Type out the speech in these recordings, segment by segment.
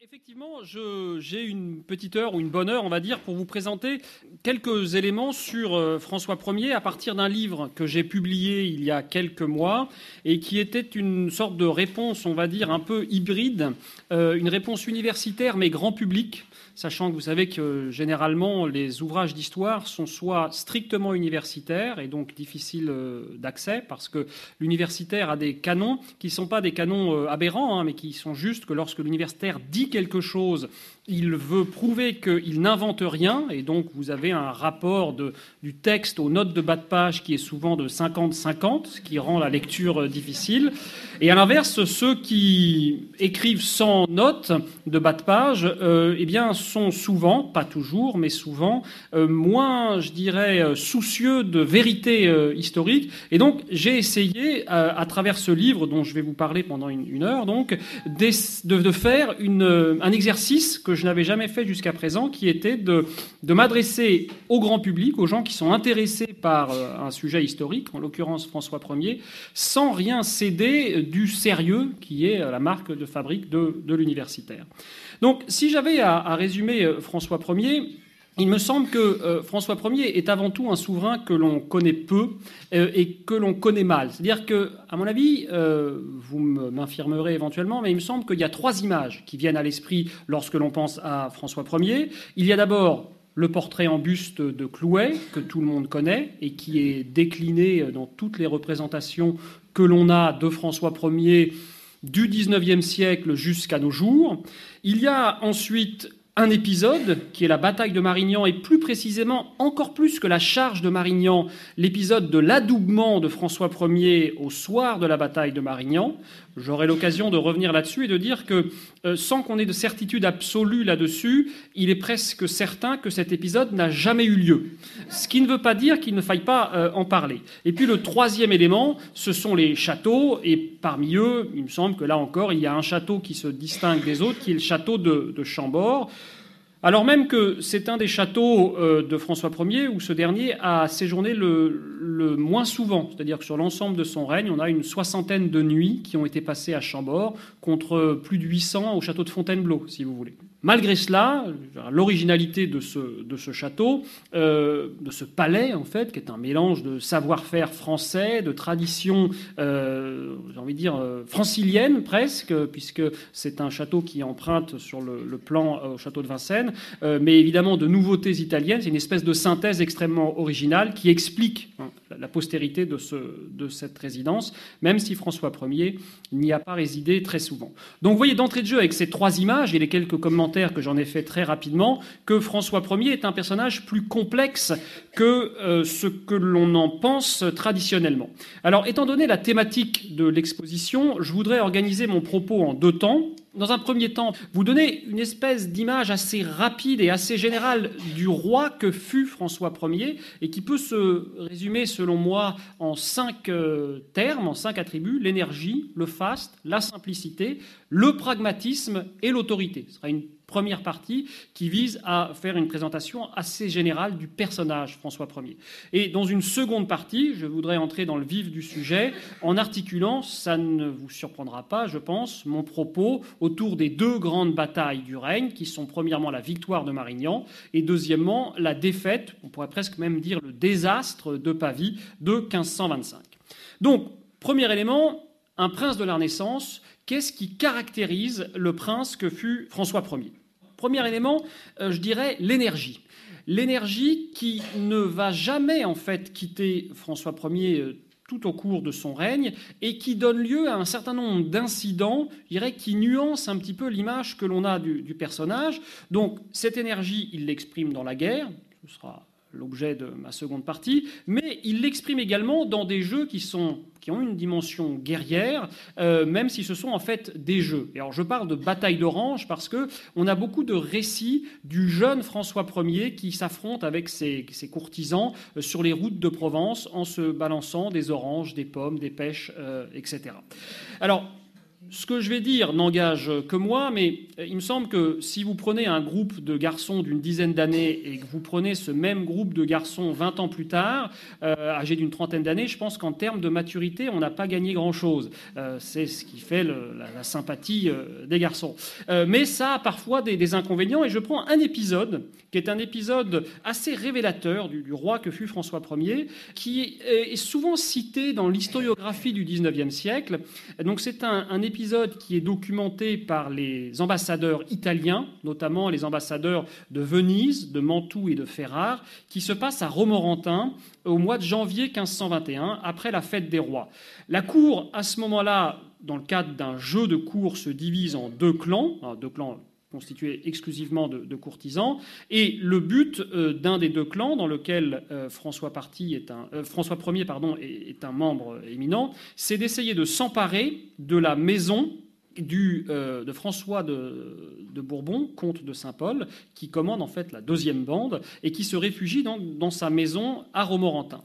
effectivement, j'ai une petite heure ou une bonne heure, on va dire, pour vous présenter quelques éléments sur euh, François Ier à partir d'un livre que j'ai publié il y a quelques mois et qui était une sorte de réponse, on va dire, un peu hybride, euh, une réponse universitaire mais grand public sachant que vous savez que généralement les ouvrages d'histoire sont soit strictement universitaires et donc difficiles euh, d'accès parce que l'universitaire a des canons qui ne sont pas des canons aberrants, hein, mais qui sont juste que lorsque l'universitaire dit quelque chose il veut prouver qu'il n'invente rien, et donc vous avez un rapport du texte aux notes de bas de page qui est souvent de 50-50, ce qui rend la lecture difficile. Et à l'inverse, ceux qui écrivent sans notes de bas de page, euh, eh bien, sont souvent, pas toujours, mais souvent, euh, moins, je dirais, euh, soucieux de vérité historique. Et donc, j'ai essayé, à travers ce livre dont je vais vous parler pendant une, heure, donc, de, faire un exercice que je n'avais jamais fait jusqu'à présent, qui était de, m'adresser au grand public, aux gens qui sont intéressés par euh, un sujet historique, en l'occurrence François Ier, sans rien céder du sérieux qui est la marque de fabrique de, l'universitaire. Donc si j'avais à, à, résumer euh, François Ier, il me semble que euh, François Ier est avant tout un souverain que l'on connaît peu euh, et que l'on connaît mal. C'est-à-dire que, à mon avis, euh, vous m'infirmerez éventuellement, mais il me semble qu'il y a trois images qui viennent à l'esprit lorsque l'on pense à François Ier. Il y a d'abord le portrait en buste de Clouet, que tout le monde connaît et qui est décliné dans toutes les représentations que l'on a de François Ier du XIXe siècle jusqu'à nos jours. Il y a ensuite un épisode qui est la bataille de Marignan et plus précisément encore plus que la charge de Marignan, l'épisode de l'adoubement de François Ier au soir de la bataille de Marignan. J'aurai l'occasion de revenir là-dessus et de dire que euh, sans qu'on ait de certitude absolue là-dessus, il est presque certain que cet épisode n'a jamais eu lieu. Ce qui ne veut pas dire qu'il ne faille pas euh, en parler. Et puis le troisième élément, ce sont les châteaux et parmi eux, il me semble que là encore, il y a un château qui se distingue des autres, qui est le château de, de Chambord alors même que c'est un des châteaux euh, de François Ier où ce dernier a séjourné le, moins souvent, c'est-à-dire que sur l'ensemble de son règne, on a une soixantaine de nuits qui ont été passées à Chambord, contre plus de 800 au château de Fontainebleau, si vous voulez. Malgré cela, l'originalité de ce, de château, euh, de ce palais, en fait, qui est un mélange de savoir-faire français, de tradition, euh, j'ai envie de dire, euh, francilienne presque, puisque c'est un château qui emprunte sur le, plan au château de Vincennes, mais évidemment de nouveautés italiennes. C'est une espèce de synthèse extrêmement originale qui explique hein, la postérité de, ce, de cette résidence, même si François Ier n'y a pas résidé très souvent. Donc vous voyez d'entrée de jeu avec ces trois images et les quelques commentaires que j'en ai fait très rapidement, que François Ier est un personnage plus complexe que euh, ce que l'on en pense traditionnellement. Alors, étant donné la thématique de l'exposition, je voudrais organiser mon propos en deux temps. Dans un premier temps, vous donner une espèce d'image assez rapide et assez générale du roi que fut François Ier et qui peut se résumer, selon moi, en cinq euh, termes, en cinq attributs l'énergie, le faste, la simplicité, le pragmatisme et l'autorité. Ce sera une première partie qui vise à faire une présentation assez générale du personnage François Ier. Et dans une seconde partie, je voudrais entrer dans le vif du sujet en articulant, ça ne vous surprendra pas, je pense, mon propos autour des deux grandes batailles du règne, qui sont premièrement la victoire de Marignan et deuxièmement la défaite, on pourrait presque même dire le désastre de Pavie de 1525. Donc, premier élément, un prince de la Renaissance, qu'est-ce qui caractérise le prince que fut François Ier? Premier élément, euh, je dirais l'énergie. L'énergie qui ne va jamais en fait quitter François Ier euh, tout au cours de son règne et qui donne lieu à un certain nombre d'incidents, je dirais, qui nuancent un petit peu l'image que l'on a du, du, personnage. Donc cette énergie, il l'exprime dans la guerre, ce sera l'objet de ma seconde partie, mais il l'exprime également dans des jeux qui, sont, qui ont une dimension guerrière, euh, même si ce sont en fait des jeux. Et alors je parle de bataille d'orange parce que on a beaucoup de récits du jeune François Ier qui s'affronte avec ses, courtisans euh, sur les routes de Provence en se balançant des oranges, des pommes, des pêches, euh, etc. Alors ce que je vais dire n'engage que moi, mais il me semble que si vous prenez un groupe de garçons d'une dizaine d'années et que vous prenez ce même groupe de garçons 20 ans plus tard, euh, âgés d'une trentaine d'années, je pense qu'en termes de maturité, on n'a pas gagné grand-chose. Euh, c'est ce qui fait la, sympathie euh, des garçons. mais ça a parfois des, inconvénients, et je prends un épisode qui est un épisode assez révélateur du, roi que fut François Ier, qui est, souvent cité dans l'historiographie du XIXe siècle. Donc c'est un, un épisode qui est documenté par les ambassadeurs italiens, notamment les ambassadeurs de Venise, de Mantoue et de Ferrare, qui se passe à Romorantin au mois de janvier 1521, après la fête des rois. La cour, à ce moment-là, dans le cadre d'un jeu de cour, se divise en deux clans, deux clans constitués exclusivement de, courtisans. Et le but euh, d'un des deux clans, dans lequel euh, François, est un, euh, Ier est, un membre éminent, c'est d'essayer de s'emparer de la maison du, de François de, de, Bourbon, comte de Saint-Paul, qui commande en fait la deuxième bande et qui se réfugie dans, dans sa maison à Romorantin.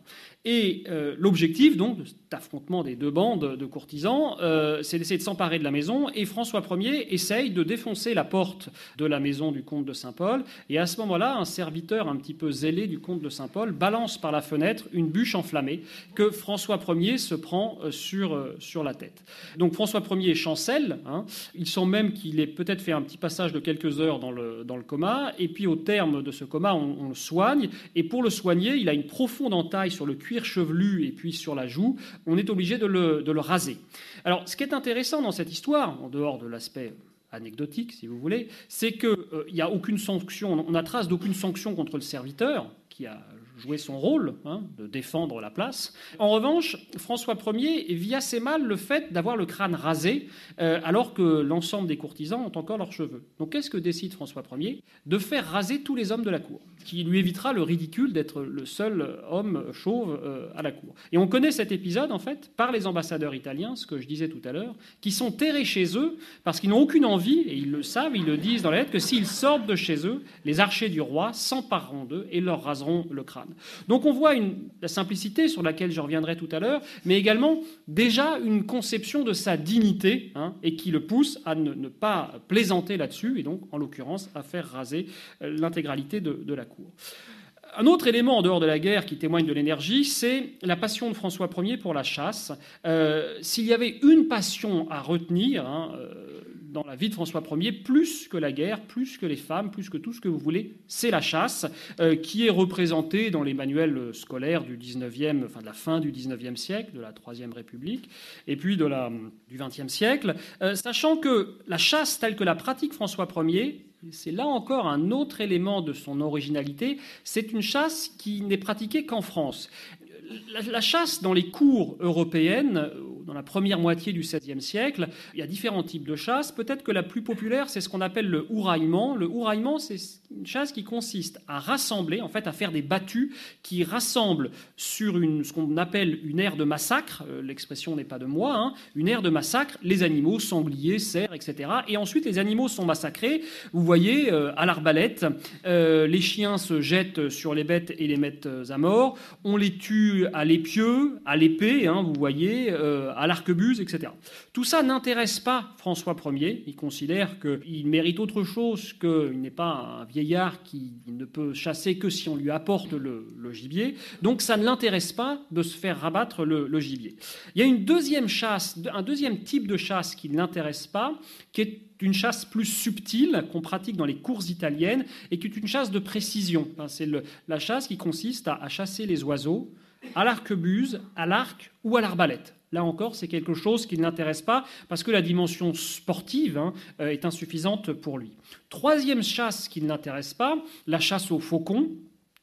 Et euh, l'objectif, donc, de cet affrontement des deux bandes de courtisans, euh, c'est d'essayer de s'emparer de la maison. Et François Ier essaye de défoncer la porte de la maison du comte de Saint-Paul. Et à ce moment-là, un serviteur un petit peu zélé du comte de Saint-Paul balance par la fenêtre une bûche enflammée que François Ier se prend euh, sur, sur la tête. Donc François Ier chancelle. Hein. Il semble même qu'il ait peut-être fait un petit passage de quelques heures dans le, dans le coma. Et puis au terme de ce coma, on, on le soigne. Et pour le soigner, il a une profonde entaille sur le cuir chevelu et puis sur la joue, on est obligé de le, raser. Alors, ce qui est intéressant dans cette histoire, en dehors de l'aspect anecdotique, si vous voulez, c'est qu'il euh, n'y a aucune sanction, on n'a trace d'aucune sanction contre le serviteur qui a joué son rôle hein, de défendre la place. En revanche, François Ier vit assez mal le fait d'avoir le crâne rasé, euh, alors que l'ensemble des courtisans ont encore leurs cheveux. Donc qu'est-ce que décide François Ier De faire raser tous les hommes de la cour, qui lui évitera le ridicule d'être le seul homme chauve euh, à la cour. Et on connaît cet épisode, en fait, par les ambassadeurs italiens, ce que je disais tout à l'heure, qui sont terrés chez eux parce qu'ils n'ont aucune envie, et ils le savent, ils le disent dans la lettre, que s'ils sortent de chez eux, les archers du roi s'empareront d'eux et leur raseront le crâne. Donc on voit la simplicité sur laquelle je reviendrai tout à l'heure, mais également déjà une conception de sa dignité hein, et qui le pousse à ne, pas plaisanter là-dessus et donc en l'occurrence à faire raser euh, l'intégralité de, la cour. Un autre élément en dehors de la guerre qui témoigne de l'énergie, c'est la passion de François Ier pour la chasse. Euh, s'il y avait une passion à retenir, hein, euh, dans la vie de François Ier, plus que la guerre, plus que les femmes, plus que tout ce que vous voulez, c'est la chasse, euh, qui est représentée dans les manuels scolaires du 19e, enfin de la fin du 19e siècle, de la Troisième République, et puis de la, du 20e siècle, euh, sachant que la chasse telle que la pratique François Ier, c'est là encore un autre élément de son originalité, c'est une chasse qui n'est pratiquée qu'en France. la, chasse dans les cours européennes, dans la première moitié du XVIe siècle. Il y a différents types de chasse. Peut-être que la plus populaire, c'est ce qu'on appelle le houraillement. Le houraillement, c'est une chasse qui consiste à rassembler, en fait, à faire des battues qui rassemblent sur une, ce qu'on appelle une aire de massacre. Euh, l'expression n'est pas de moi. Hein, une aire de massacre, les animaux, sangliers, cerfs, etc. Et ensuite, les animaux sont massacrés. Vous voyez, euh, à l'arbalète, euh, les chiens se jettent sur les bêtes et les mettent à mort. On les tue à l'épieu, à l'épée, hein, vous voyez, à l'arquebuse, etc. Tout ça n'intéresse pas François Ier. Il considère qu'il mérite autre chose qu'il n'est pas un vieillard qui ne peut chasser que si on lui apporte le, gibier. Donc ça ne l'intéresse pas de se faire rabattre le, gibier. Il y a une deuxième chasse, un deuxième type de chasse qui ne l'intéresse pas, qui est une chasse plus subtile qu'on pratique dans les courses italiennes et qui est une chasse de précision. C'est la chasse qui consiste à chasser les oiseaux à l'arquebuse, à l'arc ou à l'arbalète. Là encore, c'est quelque chose qui ne l'intéresse pas parce que la dimension sportive hein, euh, est insuffisante pour lui. Troisième chasse qui ne l'intéresse pas, la chasse aux faucons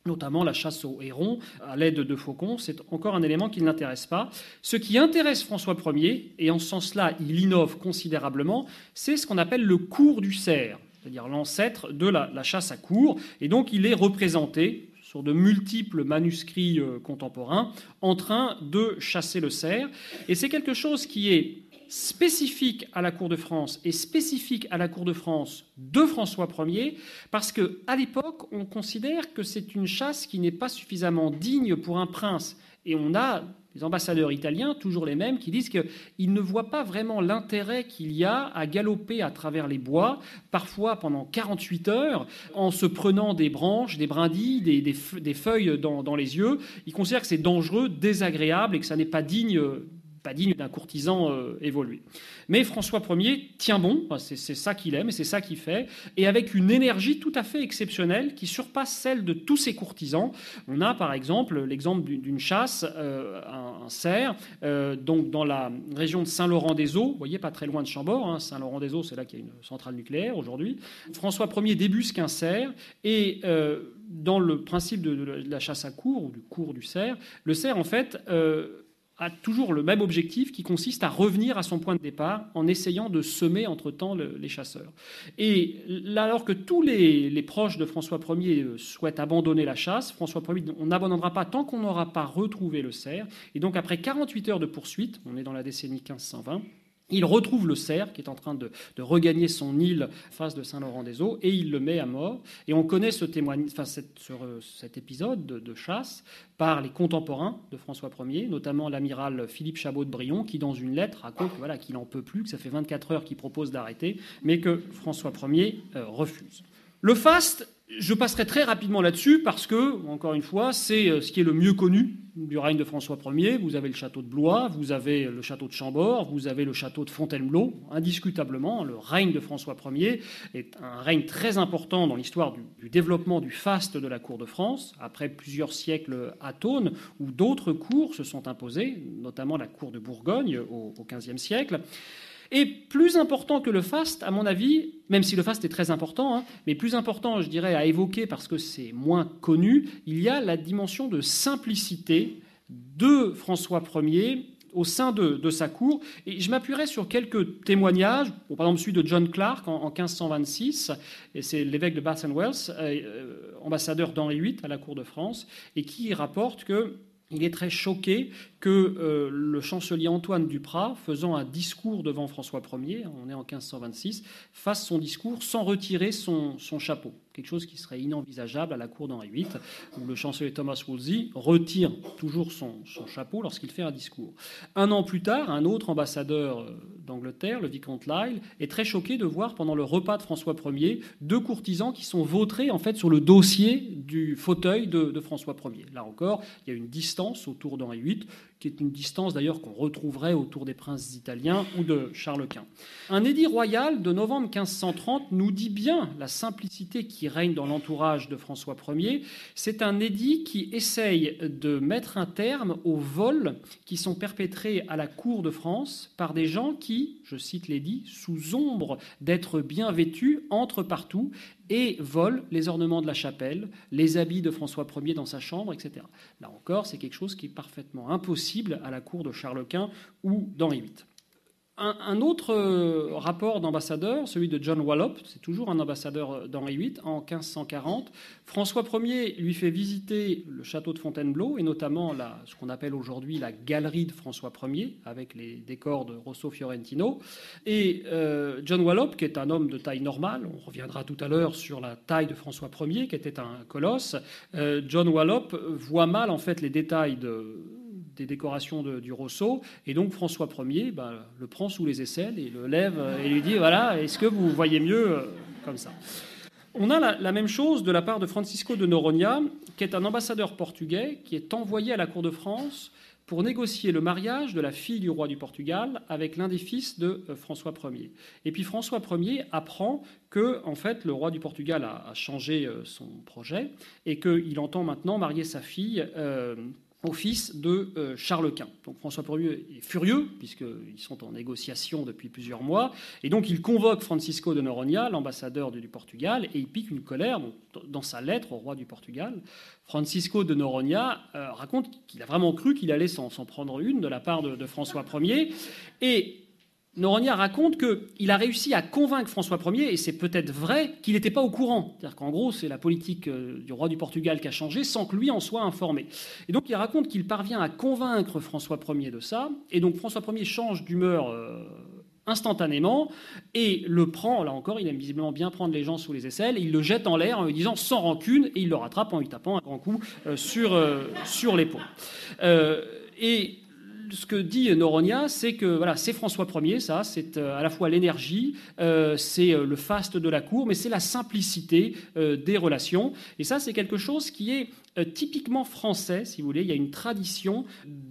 notamment la chasse aux hérons à l'aide de faucons, c'est encore un élément qui ne l'intéresse pas. Ce qui intéresse François Ier, et en ce sens-là il innove considérablement, c'est ce qu'on appelle le cours du cerf, c'est-à-dire l'ancêtre de la, la, chasse à cours, et donc il est représenté sur de multiples manuscrits euh, contemporains, en train de chasser le cerf. Et c'est quelque chose qui est spécifique à la cour de France et spécifique à la cour de France de François Ier, parce qu'à l'époque, on considère que c'est une chasse qui n'est pas suffisamment digne pour un prince. Et on a les ambassadeurs italiens, toujours les mêmes, qui disent qu'ils ne voient pas vraiment l'intérêt qu'il y a à galoper à travers les bois, parfois pendant 48 heures, en se prenant des branches, des brindilles, des, feuilles dans, dans, les yeux. Ils considèrent que c'est dangereux, désagréable et que ça n'est pas digne pas digne d'un courtisan euh, évolué. Mais François Ier tient bon, c'est ça qu'il aime et c'est ça qu'il fait, et avec une énergie tout à fait exceptionnelle qui surpasse celle de tous ses courtisans. On a par exemple l'exemple d'une chasse, euh, un, cerf, euh, donc dans la région de Saint-Laurent-des-Eaux, vous voyez, pas très loin de Chambord, hein, Saint-Laurent-des-Eaux, c'est là qu'il y a une centrale nucléaire aujourd'hui. François Ier débusque un cerf et dans le principe de, la chasse à cour ou du cours du cerf, le cerf en fait a toujours le même objectif qui consiste à revenir à son point de départ en essayant de semer entre-temps les chasseurs. Et alors que tous les, proches de François Ier euh, souhaitent abandonner la chasse, François Ier, on n'abandonnera pas tant qu'on n'aura pas retrouvé le cerf. Et donc après 48 heures de poursuite, on est dans la décennie 1520, il retrouve le cerf qui est en train de, regagner son île face de Saint-Laurent-des-Eaux et il le met à mort. Et on connaît ce cet épisode de, chasse par les contemporains de François Ier, notamment l'amiral Philippe Chabot de Brion, qui dans une lettre raconte qu'il n'en peut plus, que ça fait 24 heures qu'il propose d'arrêter, mais que François Ier euh, refuse. Le faste, je passerai très rapidement là-dessus parce que, encore une fois, c'est euh, ce qui est le mieux connu du règne de François Ier. Vous avez le château de Blois, vous avez le château de Chambord, vous avez le château de Fontainebleau. Indiscutablement, le règne de François Ier est un règne très important dans l'histoire du, développement du faste de la cour de France. Après plusieurs siècles atones, où d'autres cours se sont imposées, notamment la cour de Bourgogne au XVe siècle. Et plus important que le faste, à mon avis, même si le faste est très important, hein, mais plus important, je dirais, à évoquer parce que c'est moins connu, il y a la dimension de simplicité de François Ier au sein de, sa cour. Et je m'appuierai sur quelques témoignages, par exemple celui de John Clark en, 1526, et c'est l'évêque de Bath and Wells, euh, euh, ambassadeur d'Henri VIII à la cour de France, et qui rapporte que il est très choqué que euh, le chancelier Antoine Duprat, faisant un discours devant François Ier, on est en 1526, fasse son discours sans retirer son chapeau quelque chose qui serait inenvisageable à la cour d'Henri VIII, où le chancelier Thomas Wolsey retire toujours son, chapeau lorsqu'il fait un discours. Un an plus tard, un autre ambassadeur euh, d'Angleterre, le vicomte Lyle, est très choqué de voir pendant le repas de François Ier deux courtisans qui sont vautrés en fait sur le dossier du fauteuil de, de François Ier. Là encore, il y a une distance autour d'Henri VIII qui est une distance d'ailleurs qu'on retrouverait autour des princes italiens ou de Charles Quint. Un édit royal de novembre 1530 nous dit bien la simplicité qui règne dans l'entourage de François Ier. C'est un édit qui essaye de mettre un terme aux vols qui sont perpétrés à la cour de France par des gens qui, je cite l'édit, sous ombre d'être bien vêtus, entrent partout et vole les ornements de la chapelle, les habits de François Ier dans sa chambre, etc. Là encore, c'est quelque chose qui est parfaitement impossible à la cour de Charles Quint ou d'Henri VIII. Un, autre euh, rapport d'ambassadeur, celui de John Wallop, c'est toujours un ambassadeur euh, d'Henri VIII, en 1540. François Ier lui fait visiter le château de Fontainebleau, et notamment ce qu'on appelle aujourd'hui la galerie de François Ier, avec les décors de Rosso Fiorentino. Et euh, John Wallop, qui est un homme de taille normale, on reviendra tout à l'heure sur la taille de François Ier, qui était un colosse, John Wallop voit mal en fait les détails de des décorations du Rousseau. Et donc François Ier bah, le prend sous les aisselles et le lève et lui dit voilà, est-ce que vous voyez mieux euh, comme ça? On a la, même chose de la part de Francisco de Noronha, qui est un ambassadeur portugais qui est envoyé à la cour de France pour négocier le mariage de la fille du roi du Portugal avec l'un des fils de euh, François Ier. Et puis François Ier apprend que en fait le roi du Portugal a, changé euh, son projet et qu'il entend maintenant marier sa fille au fils de euh, Charles Quint. Donc François Ier est furieux, puisqu'ils sont en négociation depuis plusieurs mois, et donc il convoque Francisco de Noronha, l'ambassadeur du Portugal, et il pique une colère dans sa lettre au roi du Portugal. Francisco de Noronha euh, raconte qu'il a vraiment cru qu'il allait s'en prendre une de la part de, de François Ier, et Noronha raconte qu'il a réussi à convaincre François Ier, et c'est peut-être vrai, qu'il n'était pas au courant. C'est-à-dire qu'en gros, c'est la politique euh, du roi du Portugal qui a changé sans que lui en soit informé. Et donc il raconte qu'il parvient à convaincre François Ier de ça, et donc François Ier change d'humeur euh, instantanément et le prend, là encore, il aime visiblement bien prendre les gens sous les aisselles, et il le jette en l'air en lui disant sans rancune, et il le rattrape en lui tapant un grand coup euh, sur, sur l'épaule. et ce que dit Noronia, c'est que voilà, c'est François Ier, ça, c'est à la fois l'énergie, c'est le faste de la cour, mais c'est la simplicité des relations. Et ça, c'est quelque chose qui est euh, typiquement français, si vous voulez. Il y a une tradition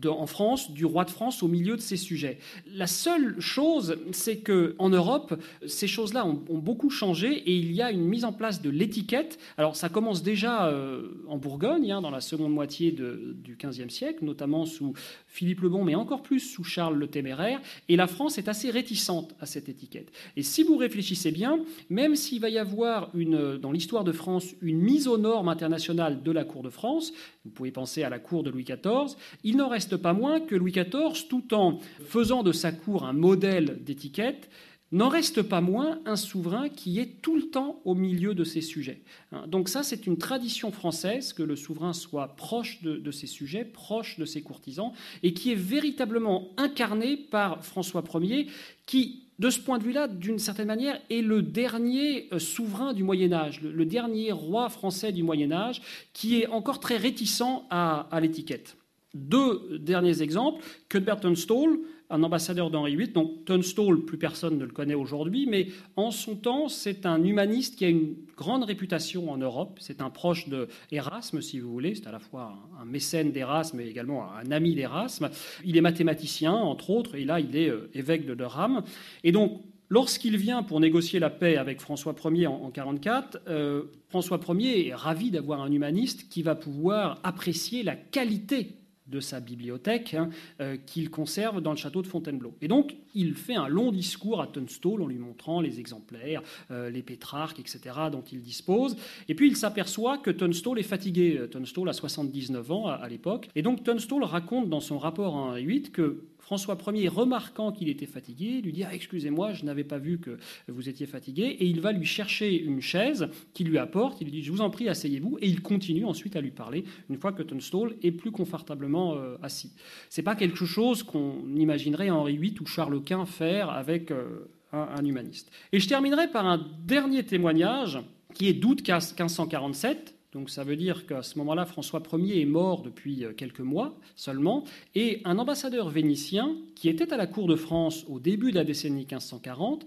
en France du roi de France au milieu de ces sujets. La seule chose, c'est que en Europe, ces choses-là ont, beaucoup changé et il y a une mise en place de l'étiquette. Alors ça commence déjà euh, en Bourgogne, hein, dans la seconde moitié du XVe siècle, notamment sous Philippe le Bon, mais encore plus sous Charles le Téméraire. Et la France est assez réticente à cette étiquette. Et si vous réfléchissez bien, même s'il va y avoir une, dans l'histoire de France une mise aux normes internationales de la Cour de France, vous pouvez penser à la cour de Louis XIV, il n'en reste pas moins que Louis XIV, tout en faisant de sa cour un modèle d'étiquette, n'en reste pas moins un souverain qui est tout le temps au milieu de ces sujets. Hein, donc ça, c'est une tradition française que le souverain soit proche de, de, ces sujets, proche de ses courtisans, et qui est véritablement incarné par François Ier, qui de ce point de vue-là, d'une certaine manière, est le dernier euh, souverain du Moyen Âge, le, dernier roi français du Moyen Âge, qui est encore très réticent à, l'étiquette. Deux derniers exemples. Cuthbert Tunstall, un ambassadeur d'Henri VIII. Donc Tunstall, plus personne ne le connaît aujourd'hui, mais en son temps, c'est un humaniste qui a une grande réputation en Europe. C'est un proche de Erasme, si vous voulez. C'est à la fois un mécène d'Erasme et également un ami d'Erasme. Il est mathématicien, entre autres, et là, il est euh, évêque de Durham. Et donc, Lorsqu'il vient pour négocier la paix avec François Ier en 1944, euh, François Ier est ravi d'avoir un humaniste qui va pouvoir apprécier la qualité de sa bibliothèque hein, euh, qu'il conserve dans le château de Fontainebleau. Et donc, il fait un long discours à Tunstall en lui montrant les exemplaires, euh, les pétrarques, etc., dont il dispose. Et puis, il s'aperçoit que Tunstall est fatigué. Tunstall a 79 ans à, l'époque. Et donc, Tunstall raconte dans son rapport en 8 que François Ier, remarquant qu'il était fatigué, lui dit ah, Excusez-moi, je n'avais pas vu que vous étiez fatigué. Et il va lui chercher une chaise qu'il lui apporte. Il lui dit Je vous en prie, asseyez-vous. Et il continue ensuite à lui parler une fois que Tunstall est plus confortablement euh, assis. Ce n'est pas quelque chose qu'on imaginerait Henri VIII ou Charles Quint faire avec euh, un, humaniste. Et je terminerai par un dernier témoignage qui est d'août 1547 donc ça veut dire qu'à ce moment-là, François Ier est mort depuis euh, quelques mois seulement, et un ambassadeur vénitien qui était à la cour de France au début de la décennie 1540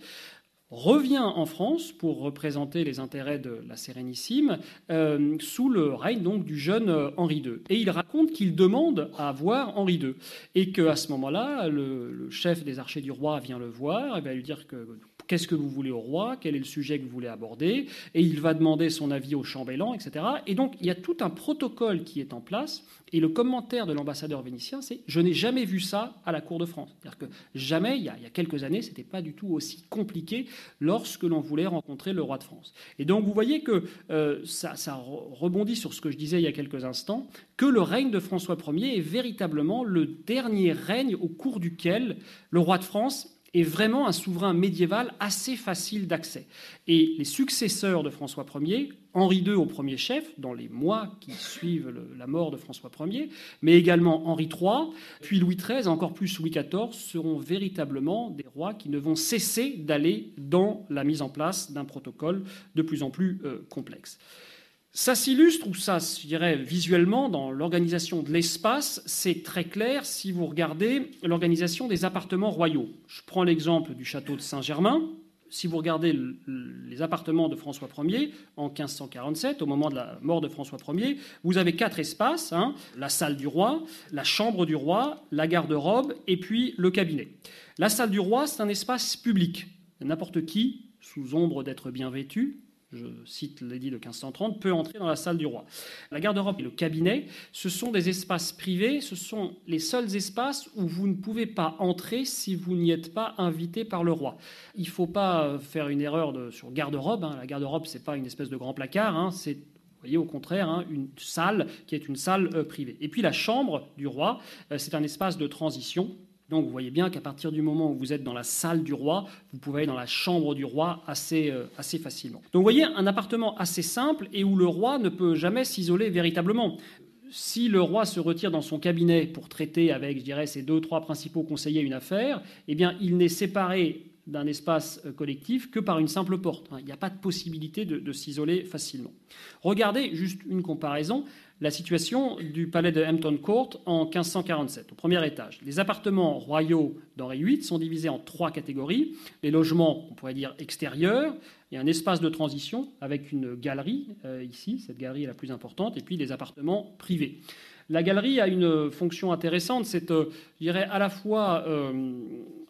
revient en France pour représenter les intérêts de la Sérénissime euh, sous le règne du jeune euh, Henri II. Et il raconte qu'il demande à voir Henri II et qu'à ce moment-là, le, le, chef des archers du roi vient le voir et va lui dire que Qu'est-ce que vous voulez au roi Quel est le sujet que vous voulez aborder Et il va demander son avis au chambellan, etc. Et donc, il y a tout un protocole qui est en place. Et le commentaire de l'ambassadeur vénitien, c'est Je n'ai jamais vu ça à la cour de France. C'est-à-dire que jamais, il y a, quelques années, ce n'était pas du tout aussi compliqué lorsque l'on voulait rencontrer le roi de France. Et donc, vous voyez que euh, ça, ça rebondit sur ce que je disais il y a quelques instants, que le règne de François Ier est véritablement le dernier règne au cours duquel le roi de France est vraiment un souverain médiéval assez facile d'accès. Et les successeurs de François Ier, Henri II au premier chef, dans les mois qui suivent la mort de François Ier, mais également Henri III, puis Louis XIII, encore plus Louis XIV, seront véritablement des rois qui ne vont cesser d'aller dans la mise en place d'un protocole de plus en plus euh, complexe. Ça s'illustre, ou ça, je dirais, visuellement, dans l'organisation de l'espace, c'est très clair si vous regardez l'organisation des appartements royaux. Je prends l'exemple du château de Saint-Germain. Si vous regardez les appartements de François Ier en 1547, au moment de la mort de François Ier, vous avez quatre espaces hein. la salle du roi, la chambre du roi, la garde-robe et puis le cabinet. La salle du roi, c'est un espace public. N'importe qui, sous ombre d'être bien vêtu, je cite l'édit de 1530, peut entrer dans la salle du roi. La garde-robe et le cabinet, ce sont des espaces privés, ce sont les seuls espaces où vous ne pouvez pas entrer si vous n'y êtes pas invité par le roi. Il ne faut pas faire une erreur de, sur garde-robe. Hein. La garde-robe, ce n'est pas une espèce de grand placard, hein. c'est voyez, au contraire, hein, une salle qui est une salle euh, privée. Et puis la chambre du roi, euh, c'est un espace de transition donc vous voyez bien qu'à partir du moment où vous êtes dans la salle du roi, vous pouvez aller dans la chambre du roi assez, euh, assez facilement. Donc vous voyez un appartement assez simple et où le roi ne peut jamais s'isoler véritablement. Si le roi se retire dans son cabinet pour traiter avec, je dirais, ses deux, trois principaux conseillers une affaire, eh bien, il n'est séparé d'un espace euh, collectif que par une simple porte. Il n'y a pas de possibilité de, s'isoler facilement. Regardez juste une comparaison, la situation du palais de Hampton Court en 1547, au premier étage. Les appartements royaux d'Henri VIII sont divisés en trois catégories. Les logements, on pourrait dire extérieurs, il y a un espace de transition avec une galerie, euh, ici, cette galerie est la plus importante, et puis des appartements privés. La galerie a une fonction intéressante, c'est, euh, je dirais, à la fois euh,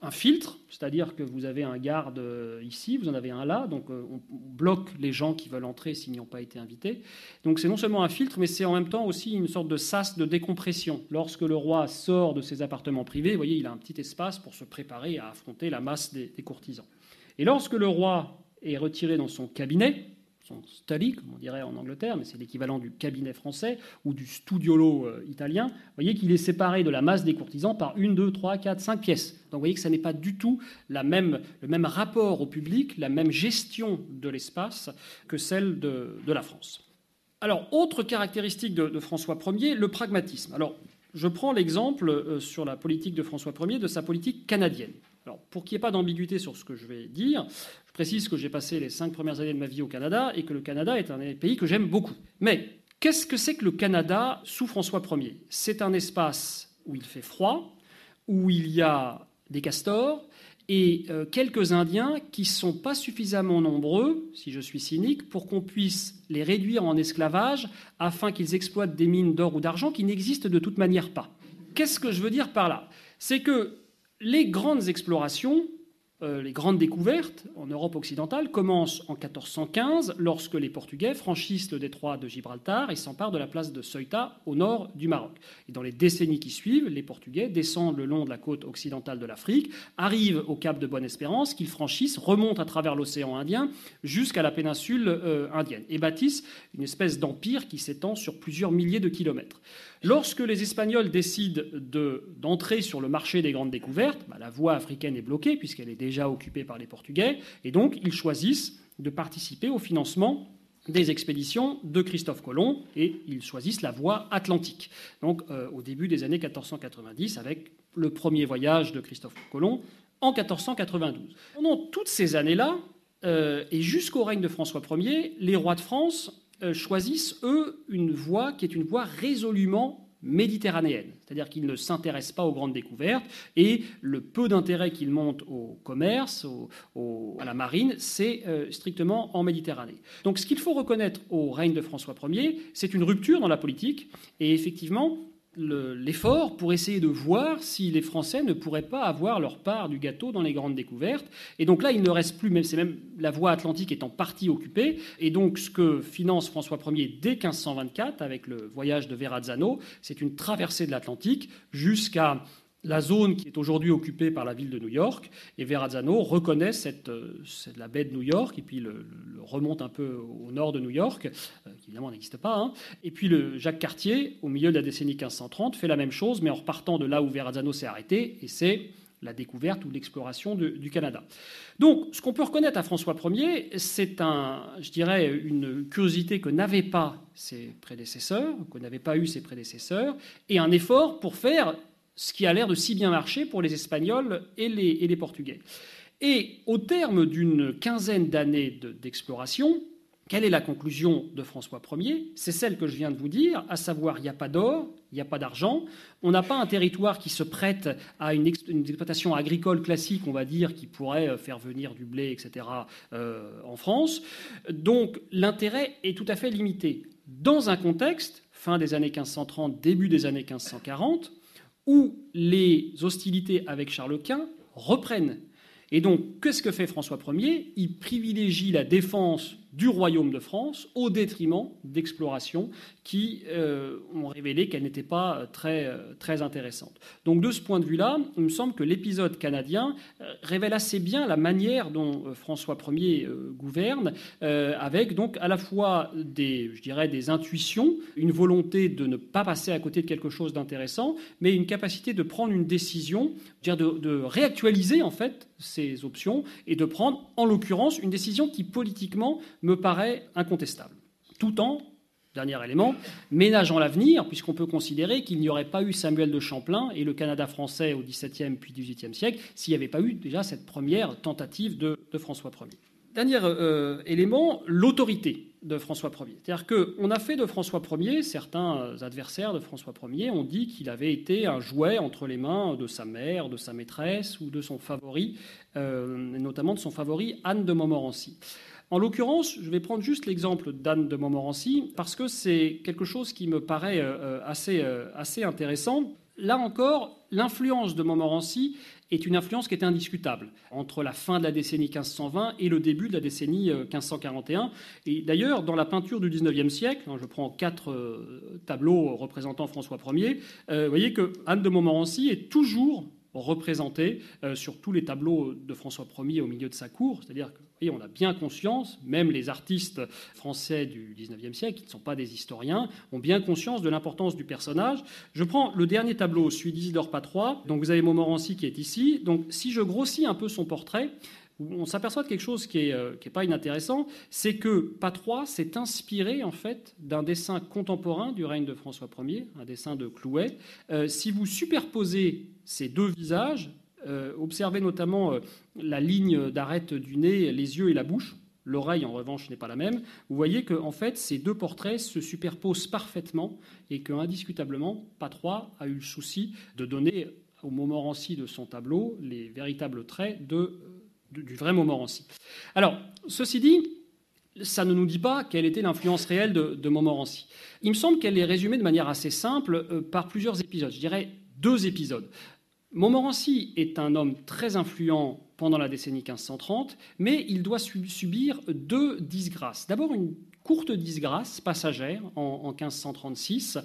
un filtre, c'est-à-dire que vous avez un garde euh, ici, vous en avez un là, donc on bloque les gens qui veulent entrer s'ils n'y ont pas été invités. Donc c'est non seulement un filtre, mais c'est en même temps aussi une sorte de sas de décompression. Lorsque le roi sort de ses appartements privés, vous voyez, il a un petit espace pour se préparer à affronter la masse des courtisans. Et lorsque le roi est retiré dans son cabinet, son study, comme on dirait en Angleterre, mais c'est l'équivalent du cabinet français ou du studiolo euh, italien, vous voyez qu'il est séparé de la masse des courtisans par une, deux, trois, quatre, cinq pièces. Donc vous voyez que ça n'est pas du tout le même rapport au public, la même gestion de l'espace que celle de, la France. Alors, autre caractéristique de, de François Ier, le pragmatisme. Alors, je prends l'exemple euh, sur la politique de François Ier de sa politique canadienne. Pour qu'il n'y ait pas d'ambiguïté sur ce que je vais dire, précise que j'ai passé les cinq premières années de ma vie au Canada et que le Canada est un pays que j'aime beaucoup. Mais qu'est-ce que c'est que le Canada sous François Ier? C'est un espace où il fait froid, où il y a des castors et euh, quelques Indiens qui ne sont pas suffisamment nombreux, si je suis cynique, pour qu'on puisse les réduire en esclavage afin qu'ils exploitent des mines d'or ou d'argent qui n'existent de toute manière pas. Qu'est-ce que je veux dire par là? C'est que les grandes explorations euh, les grandes découvertes en Europe occidentale commencent en 1415 lorsque les Portugais franchissent le détroit de Gibraltar et s'emparent de la place de Ceuta au nord du Maroc. Et dans les décennies qui suivent, les Portugais descendent le long de la côte occidentale de l'Afrique, arrivent au cap de Bonne-Espérance, qu'ils franchissent, remontent à travers l'océan Indien jusqu'à la péninsule euh, indienne et bâtissent une espèce d'empire qui s'étend sur plusieurs milliers de kilomètres. Lorsque les Espagnols décident d'entrer sur le marché des grandes découvertes, bah, la voie africaine est bloquée puisqu'elle est déjà occupée par les Portugais, et donc ils choisissent de participer au financement des expéditions de Christophe Colomb et ils choisissent la voie atlantique. Donc euh, au début des années 1490 avec le premier voyage de Christophe Colomb en 1492. Pendant toutes ces années-là euh, et jusqu'au règne de François Ier, les rois de France choisissent, eux, une voie qui est une voie résolument méditerranéenne. C'est-à-dire qu'ils ne s'intéressent pas aux grandes découvertes et le peu d'intérêt qu'ils montent au commerce, à la marine, c'est euh, strictement en Méditerranée. Donc ce qu'il faut reconnaître au règne de François Ier, c'est une rupture dans la politique et effectivement, l'effort pour essayer de voir si les Français ne pourraient pas avoir leur part du gâteau dans les grandes découvertes. Et donc là, il ne reste plus, même c'est même la voie atlantique est en partie occupée. Et donc ce que finance François Ier dès 1524 avec le voyage de Verrazzano, c'est une traversée de l'Atlantique jusqu'à la zone qui est aujourd'hui occupée par la ville de New York. Et Verrazzano reconnaît euh, la baie de New York et puis le, remonte un peu au nord de New York, euh, qui évidemment n'existe pas. Hein. Et puis le Jacques Cartier, au milieu de la décennie 1530, fait la même chose, mais en repartant de là où Verrazzano s'est arrêté, et c'est la découverte ou l'exploration du Canada. Donc, ce qu'on peut reconnaître à François Ier, c'est un, je dirais, une curiosité que n'avaient pas ses prédécesseurs, que n'avaient pas eu ses prédécesseurs, et un effort pour faire ce qui a l'air de si bien marcher pour les Espagnols et les, Portugais. Et au terme d'une quinzaine d'années d'exploration, quelle est la conclusion de François Ier? C'est celle que je viens de vous dire, à savoir il n'y a pas d'or, il n'y a pas d'argent, on n'a pas un territoire qui se prête à une, exploitation agricole classique, on va dire, qui pourrait euh, faire venir du blé, etc., euh, en France. Donc l'intérêt est tout à fait limité. Dans un contexte, fin des années 1530, début des années 1540, où les hostilités avec Charles Quint reprennent. Et donc, qu'est-ce que fait François Ier? Il privilégie la défense du royaume de France au détriment d'explorations qui euh, ont révélé qu'elles n'étaient pas très, euh, très intéressantes. Donc de ce point de vue-là, il me semble que l'épisode canadien euh, révèle assez bien la manière dont François Ier gouverne, avec donc à la fois des, je dirais, des intuitions, une volonté de ne pas passer à côté de quelque chose d'intéressant, mais une capacité de prendre une décision, de, de réactualiser en fait ces options et de prendre, en l'occurrence, une décision qui politiquement me paraît incontestable, tout en Dernier élément, ménageant l'avenir, puisqu'on peut considérer qu'il n'y aurait pas eu Samuel de Champlain et le Canada français au XVIIe puis XVIIIe siècle s'il n'y avait pas eu déjà cette première tentative de, François Ier. Dernier euh, élément, l'autorité de François Ier. C'est-à-dire qu'on a fait de François Ier, certains adversaires de François Ier ont dit qu'il avait été un jouet entre les mains de sa mère, de sa maîtresse ou de son favori, euh, notamment de son favori Anne de Montmorency. En l'occurrence, je vais prendre juste l'exemple d'Anne de Montmorency parce que c'est quelque chose qui me paraît euh, euh, assez, euh, intéressant. Là encore, l'influence de Montmorency est une influence qui est indiscutable entre la fin de la décennie 1520 et le début de la décennie 1541. Et d'ailleurs, dans la peinture du XIXe siècle, hein, je prends quatre tableaux représentant François Ier, vous voyez que Anne de Montmorency est toujours représentée sur tous les tableaux de François Ier au milieu de sa cour, c'est-à-dire et on a bien conscience, même les artistes français du XIXe siècle, qui ne sont pas des historiens, ont bien conscience de l'importance du personnage. Je prends le dernier tableau, celui d'Isidore Patrois. Donc vous avez Montmorency qui est ici. Donc si je grossis un peu son portrait, on s'aperçoit de quelque chose qui n'est euh, pas inintéressant, c'est que Patrois s'est inspiré en fait d'un dessin contemporain du règne de François Ier, un dessin de Clouet. Euh, si vous superposez ces deux visages, observez notamment euh, la ligne d'arête du nez, les yeux et la bouche. L'oreille, en revanche, n'est pas la même. Vous voyez que en fait, ces deux portraits se superposent parfaitement et que, indiscutablement, Patrois a eu le souci de donner au Montmorency de son tableau les véritables traits de, du vrai Montmorency. Alors, ceci dit, ça ne nous dit pas quelle était l'influence réelle de, Montmorency. Il me semble qu'elle est résumée de manière assez simple euh, par plusieurs épisodes. Je dirais deux épisodes. Montmorency est un homme très influent pendant la décennie 1530, mais il doit subir deux disgrâces. D'abord une courte disgrâce passagère en, 1536.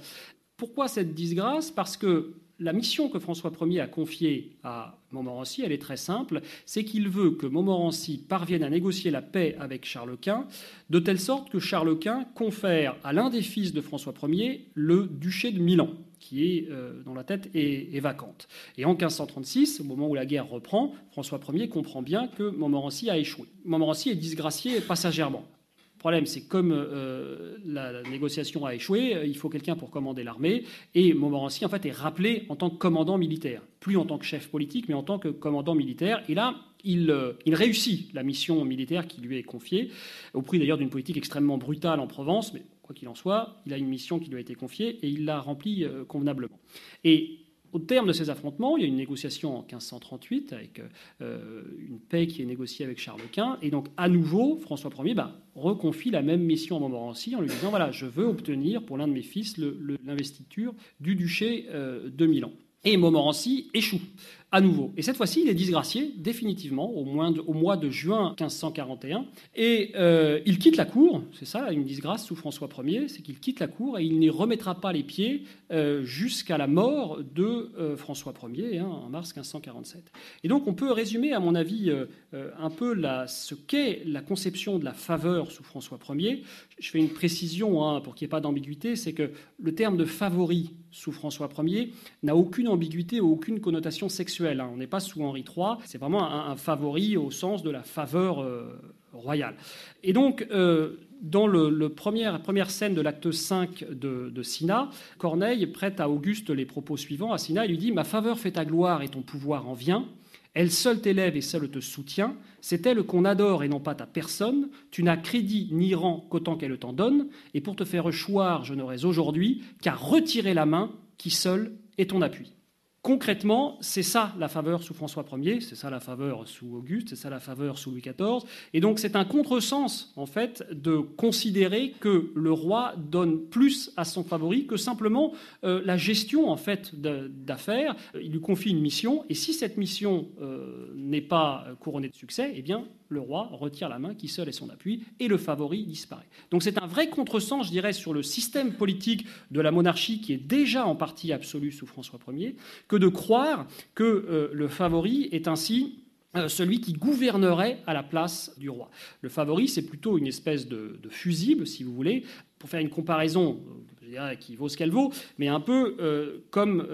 Pourquoi cette disgrâce? Parce que la mission que François Ier a confiée à Montmorency, elle est très simple, c'est qu'il veut que Montmorency parvienne à négocier la paix avec Charles Quint, de telle sorte que Charles Quint confère à l'un des fils de François Ier le duché de Milan qui est, euh, dont la tête est, vacante. Et en 1536, au moment où la guerre reprend, François Ier comprend bien que Montmorency a échoué. Montmorency est disgracié passagèrement. Le problème, c'est comme euh, la négociation a échoué, euh, il faut quelqu'un pour commander l'armée, et Montmorency en fait est rappelé en tant que commandant militaire, plus en tant que chef politique, mais en tant que commandant militaire. Et là, il, il réussit la mission militaire qui lui est confiée, au prix d'ailleurs d'une politique extrêmement brutale en Provence, qu'il en soit, il a une mission qui lui a été confiée et il l'a remplie euh, convenablement. Et au terme de ces affrontements, il y a une négociation en 1538 avec euh, une paix qui est négociée avec Charles Quint. Et donc, à nouveau, François Ier bah, reconfie la même mission à Montmorency en lui disant voilà, je veux obtenir pour l'un de mes fils l'investiture du duché euh, de Milan. Et Montmorency échoue à nouveau. Et cette fois-ci, il est disgracié définitivement au, mois de juin 1541. Et euh, il quitte la cour, c'est ça une disgrâce sous François Ier, c'est qu'il quitte la cour et il n'y remettra pas les pieds euh, jusqu'à la mort de euh, François Ier hein, en mars 1547. Et donc on peut résumer, à mon avis, un peu la, ce qu'est la conception de la faveur sous François Ier. Je fais une précision hein, pour qu'il n'y ait pas d'ambiguïté, c'est que le terme de favori sous François Ier n'a aucune ambiguïté ou aucune connotation sexuelle Hein. On n'est pas sous Henri III. C'est vraiment un, favori au sens de la faveur euh, royale. Et donc, euh, dans le, première, première scène de l'acte 5 de, de Sina, Corneille prête à Auguste les propos suivants. À Sina, il lui dit Ma faveur fait ta gloire et ton pouvoir en vient. Elle seule t'élève et seule te soutient. C'est elle qu'on adore et non pas ta personne. Tu n'as crédit ni rang qu'autant qu'elle t'en donne. Et pour te faire choir, je n'aurais aujourd'hui qu'à retirer la main qui seule est ton appui. Concrètement, c'est ça la faveur sous François Ier, c'est ça la faveur sous Auguste, c'est ça la faveur sous Louis XIV. Et donc c'est un contresens, en fait, de considérer que le roi donne plus à son favori que simplement euh, la gestion, en fait, d'affaires. Il lui confie une mission, et si cette mission euh, n'est pas couronnée de succès, eh bien, le roi retire la main qui seule est son appui et le favori disparaît. Donc c'est un vrai contresens, je dirais, sur le système politique de la monarchie qui est déjà en partie absolu sous François Ier, que de croire que euh, le favori est ainsi euh, celui qui gouvernerait à la place du roi. Le favori, c'est plutôt une espèce de, fusible, si vous voulez. Pour faire une comparaison, qui vaut ce qu'elle vaut, mais un peu comme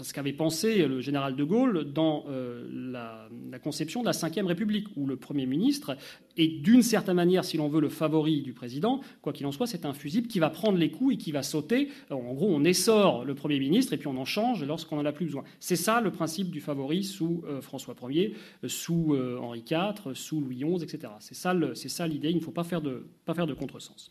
ce qu'avait pensé le général de Gaulle dans la, la, conception de la Ve République, où le Premier ministre est d'une certaine manière, si l'on veut, le favori du président. Quoi qu'il en soit, c'est un fusible qui va prendre les coups et qui va sauter. En gros, on essore le Premier ministre et puis on en change lorsqu'on en a plus besoin. C'est ça le principe du favori sous François Ier, sous Henri IV, sous Louis XI, etc. C'est ça l'idée. Il ne faut pas faire de, pas faire de contresens.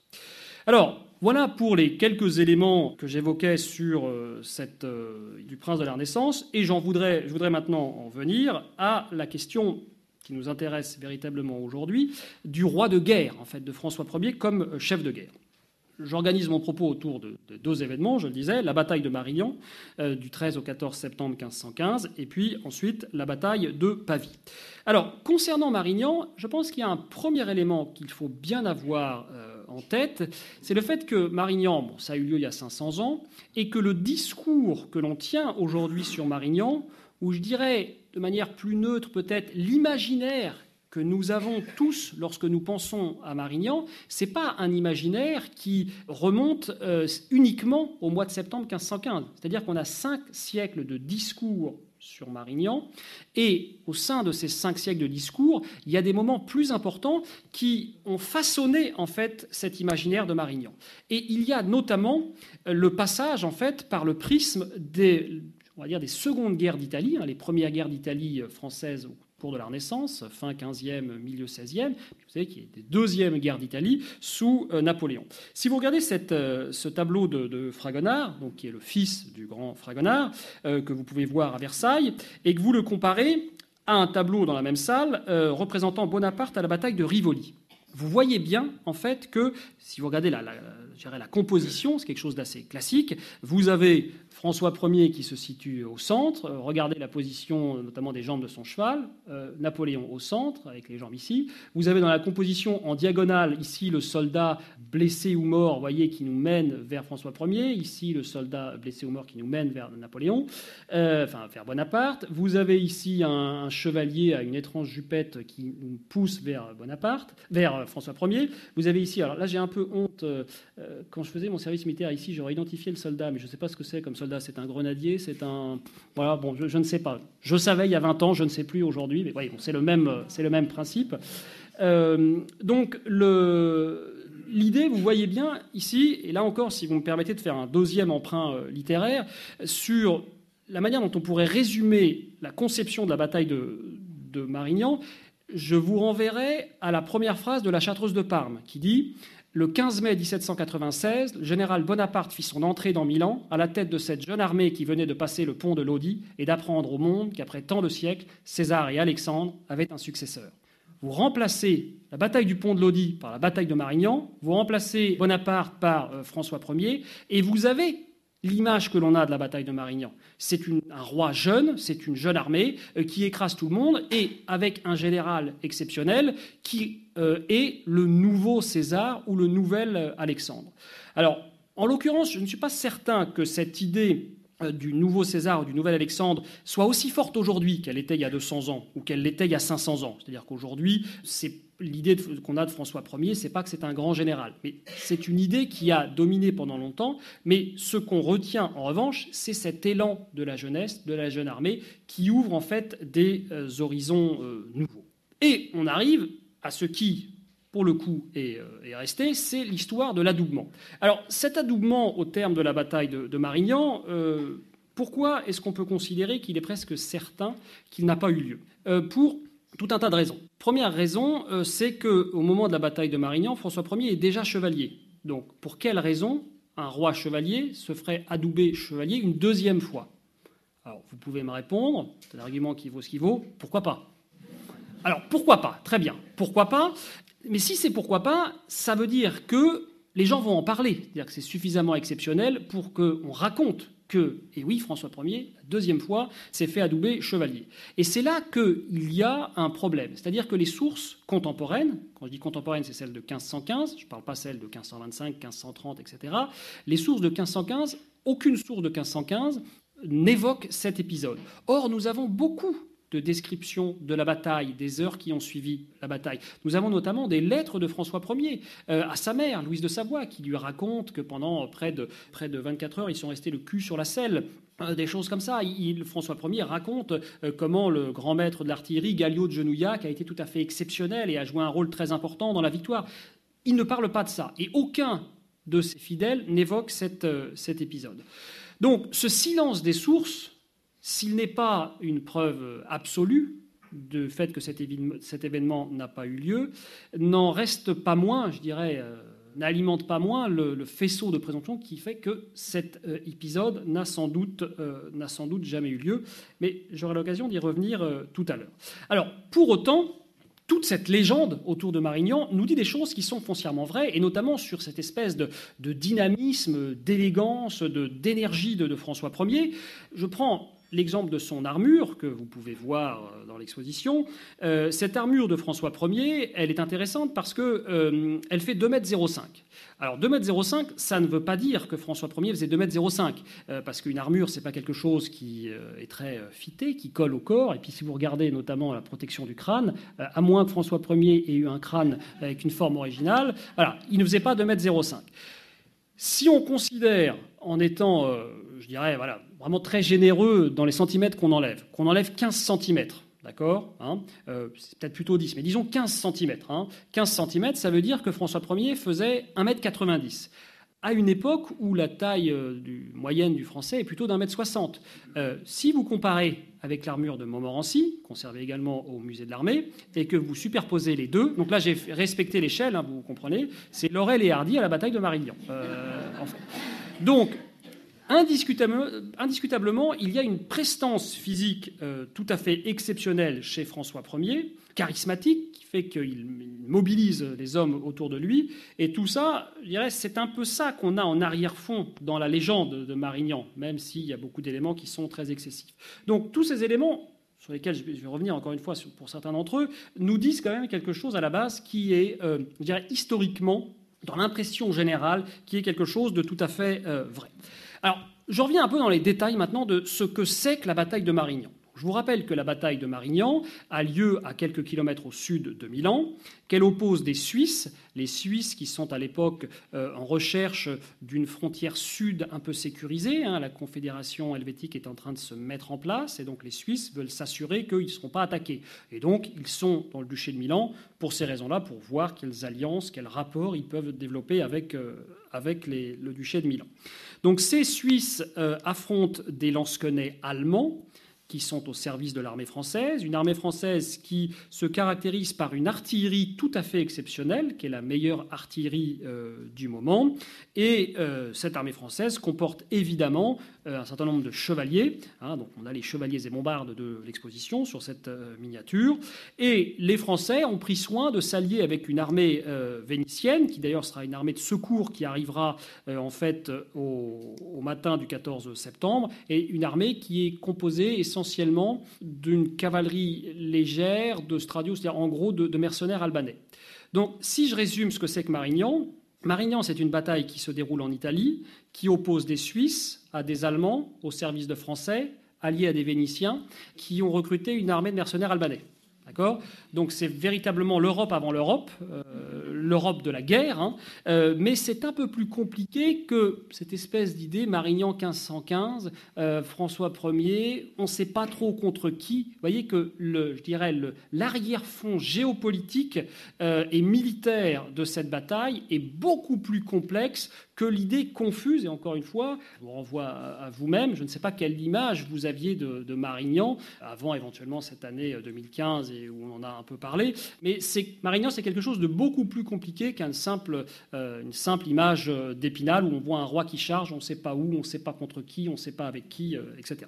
Alors, voilà pour les quelques éléments que j'évoquais sur euh, euh, du prince de la Renaissance, et j'en voudrais, je voudrais maintenant en venir à la question qui nous intéresse véritablement aujourd'hui, du roi de guerre, en fait, de François Ier comme chef de guerre. J'organise mon propos autour de, deux événements, je le disais, la bataille de Marignan euh, du 13 au 14 septembre 1515 et puis ensuite la bataille de Pavie. Alors, concernant Marignan, je pense qu'il y a un premier élément qu'il faut bien avoir euh, en tête, c'est le fait que Marignan, ça a eu lieu il y a 500 ans, et que le discours que l'on tient aujourd'hui sur Marignan, ou je dirais de manière plus neutre peut-être l'imaginaire que nous avons tous lorsque nous pensons à Marignan, ce n'est pas un imaginaire qui remonte euh, uniquement au mois de septembre 1515. C'est-à-dire qu'on a cinq siècles de discours sur Marignan, et au sein de ces cinq siècles de discours, il y a des moments plus importants qui ont façonné en fait cet imaginaire de Marignan. Et il y a notamment le passage en fait par le prisme des on va dire des secondes guerres d'Italie, hein, les premières guerres d'Italie françaises cours de la Renaissance, fin 15e, milieu 16e. Vous savez qu'il y a des deuxièmes guerres d'Italie sous euh, Napoléon. Si vous regardez euh, ce tableau de, Fragonard, donc, qui est le fils du grand Fragonard, euh, que vous pouvez voir à Versailles, et que vous le comparez à un tableau dans la même salle représentant Bonaparte à la bataille de Rivoli vous voyez bien, en fait, que si vous regardez la, la, la composition, c'est quelque chose d'assez classique. Vous avez François Ier qui se situe au centre. Regardez la position notamment des jambes de son cheval. Euh, Napoléon au centre, avec les jambes ici. Vous avez dans la composition en diagonale, ici, le soldat blessé ou mort, voyez, qui nous mène vers François Ier. Ici, le soldat blessé ou mort qui nous mène vers Napoléon, euh, enfin, vers Bonaparte. Vous avez ici un, chevalier à une étrange jupette qui nous pousse vers Bonaparte, vers François Ier. Vous avez ici, alors là, j'ai un peu honte. Euh, quand je faisais mon service militaire ici, j'aurais identifié le soldat, mais je ne sais pas ce que c'est comme soldat c'est un grenadier, c'est un. Voilà, bon, je, ne sais pas. Je savais il y a 20 ans, je ne sais plus aujourd'hui, mais bon, c'est le, même, le même principe. Euh, donc, l'idée, vous voyez bien ici, et là encore, si vous me permettez de faire un deuxième emprunt euh, littéraire, sur la manière dont on pourrait résumer la conception de la bataille de, de Marignan, je vous renverrai à la première phrase de la Chartreuse de Parme, qui dit le 15 mai 1796, le général Bonaparte fit son entrée dans Milan à la tête de cette jeune armée qui venait de passer le pont de Lodi et d'apprendre au monde qu'après tant de siècles, César et Alexandre avaient un successeur. Vous remplacez la bataille du pont de Lodi par la bataille de Marignan, vous remplacez Bonaparte par euh, François Ier, et vous avez l'image que l'on a de la bataille de Marignan. C'est un roi jeune, c'est une jeune armée euh, qui écrase tout le monde et avec un général exceptionnel qui euh, est le nouveau César ou le nouvel euh, Alexandre. Alors, en l'occurrence, je ne suis pas certain que cette idée du nouveau César ou du nouvel Alexandre soit aussi forte aujourd'hui qu'elle était il y a 200 ans ou qu'elle l'était il y a 500 ans. C'est-à-dire qu'aujourd'hui, c'est l'idée qu'on a de François Ier, c'est pas que c'est un grand général, mais c'est une idée qui a dominé pendant longtemps. Mais ce qu'on retient en revanche, c'est cet élan de la jeunesse, de la jeune armée, qui ouvre en fait des euh, horizons euh, nouveaux. Et on arrive à ce qui, le coup, est, euh, resté, c'est l'histoire de l'adoubement. Alors cet adoubement au terme de la bataille de, Marignan. pourquoi est-ce qu'on peut considérer qu'il est presque certain qu'il n'a pas eu lieu? Pour tout un tas de raisons. Première raison, euh, c'est qu'au moment de la bataille de Marignan, François Ier est déjà chevalier. Donc, pour quelle raison un roi chevalier se ferait adouber chevalier une deuxième fois? Alors, vous pouvez me répondre, c'est un argument qui vaut ce qu'il vaut, pourquoi pas? Alors, pourquoi pas? Très bien, pourquoi pas? Mais si c'est pourquoi pas, ça veut dire que les gens vont en parler, c'est-à-dire que c'est suffisamment exceptionnel pour qu'on raconte que, et oui, François Ier, deuxième fois, s'est fait adouber chevalier. Et c'est là qu'il y a un problème. C'est-à-dire que les sources contemporaines, quand je dis contemporaines, c'est celle de 1515, je ne parle pas celle de 1525, 1530, etc. Les sources de 1515, aucune source de 1515 n'évoque cet épisode. Or, nous avons beaucoup de description de la bataille, des heures qui ont suivi la bataille. Nous avons notamment des lettres de François Ier euh, à sa mère, Louise de Savoie, qui lui raconte que pendant près de, près de 24 heures, ils sont restés le cul sur la selle. Euh, des choses comme ça. Il, François Ier raconte euh, comment le grand maître de l'artillerie, Galliot de Genouillac, a été tout à fait exceptionnel et a joué un rôle très important dans la victoire. Il ne parle pas de ça. Et aucun de ses fidèles n'évoque cet épisode. Donc ce silence des sources s'il n'est pas une preuve absolue du fait que cet, événement n'a pas eu lieu, n'en reste pas moins, je dirais, euh, n'alimente pas moins le, faisceau de présomption qui fait que cet euh, épisode n'a sans, doute, euh, sans doute jamais eu lieu. Mais j'aurai l'occasion d'y revenir tout à l'heure. Alors, pour autant, toute cette légende autour de Marignan nous dit des choses qui sont foncièrement vraies, et notamment sur cette espèce de, dynamisme, d'élégance, d'énergie de, de, François Ier. Je prends l'exemple de son armure, que vous pouvez voir euh, dans l'exposition. Euh, cette armure de François Ier, elle est intéressante parce qu'elle euh, fait 2,05 m. Alors 2,05 m, ça ne veut pas dire que François Ier faisait 2,05 m, parce qu'une armure, c'est pas quelque chose qui est très fité, qui colle au corps. Et puis si vous regardez notamment la protection du crâne, à moins que François Ier ait eu un crâne avec une forme originale, voilà, il ne faisait pas 2,05 m. Si on considère en étant, je dirais, voilà, vraiment très généreux dans les centimètres qu'on enlève, qu'on enlève 15 centimètres, d'accord hein, euh, C'est peut-être plutôt 10, mais disons 15 centimètres. 15 hein. centimètres, ça veut dire que François Ier faisait 1m90 à une époque où la taille euh, moyenne du français est plutôt d'un mètre soixante. Euh, si vous comparez avec l'armure de Montmorency, conservée également au musée de l'armée, et que vous superposez les deux, donc là j'ai respecté l'échelle, hein, vous comprenez, c'est Laurel et Hardy à la bataille de Marignan. Donc Indiscutablement, il y a une prestance physique euh, tout à fait exceptionnelle chez François Ier, charismatique, qui fait qu'il mobilise les hommes autour de lui. Et tout ça, je dirais, c'est un peu ça qu'on a en arrière-fond dans la légende de Marignan, même s'il y a beaucoup d'éléments qui sont très excessifs. Donc tous ces éléments sur lesquels je vais revenir encore une fois pour certains d'entre eux, nous disent quand même quelque chose à la base qui est, euh, je dirais, historiquement, dans l'impression générale, qui est quelque chose de tout à fait euh, vrai. Alors, je reviens un peu dans les détails maintenant de ce que c'est que la bataille de Marignan. Je vous rappelle que la bataille de Marignan a lieu à quelques kilomètres au sud de Milan, qu'elle oppose des Suisses, les Suisses qui sont à l'époque euh, en recherche d'une frontière sud un peu sécurisée. Hein. la Confédération helvétique est en train de se mettre en place et donc les Suisses veulent s'assurer qu'ils ne seront pas attaqués. Et donc ils sont dans le duché de Milan pour ces raisons-là, pour voir quelles alliances, quels rapports ils peuvent développer avec, euh, avec le duché de Milan. Donc ces Suisses euh, affrontent des lansquenets allemands qui sont au service de l'armée française, une armée française qui se caractérise par une artillerie tout à fait exceptionnelle, qui est la meilleure artillerie euh, du moment, et euh, cette armée française comporte évidemment un certain nombre de chevaliers, hein, donc on a les chevaliers et bombardes de l'exposition sur cette miniature, et les Français ont pris soin de s'allier avec une armée vénitienne, qui d'ailleurs sera une armée de secours qui arrivera en fait au, matin du 14 septembre, et une armée qui est composée essentiellement d'une cavalerie légère de Stradius, c'est-à-dire en gros de, mercenaires albanais. Donc, si je résume ce que c'est que Marignan, Marignan, c'est une bataille qui se déroule en Italie, qui oppose des Suisses à des Allemands au service de Français, alliés à des Vénitiens, qui ont recruté une armée de mercenaires albanais. Donc c'est véritablement l'Europe avant l'Europe, euh, l'Europe de la guerre, hein. euh, mais c'est un peu plus compliqué que cette espèce d'idée Marignan 1515, euh, François Ier, on ne sait pas trop contre qui. Vous voyez que le, je dirais l'arrière-fond géopolitique et militaire de cette bataille est beaucoup plus complexe que l'idée confuse, et encore une fois, je vous renvoie à vous-même, je ne sais pas quelle image vous aviez de, Marignan, avant éventuellement cette année 2015 et où on en a un peu parlé, mais Marignan, c'est quelque chose de beaucoup plus compliqué qu'une simple, euh, simple image d'Épinal où on voit un roi qui charge, on ne sait pas où, on ne sait pas contre qui, on ne sait pas avec qui, euh, etc.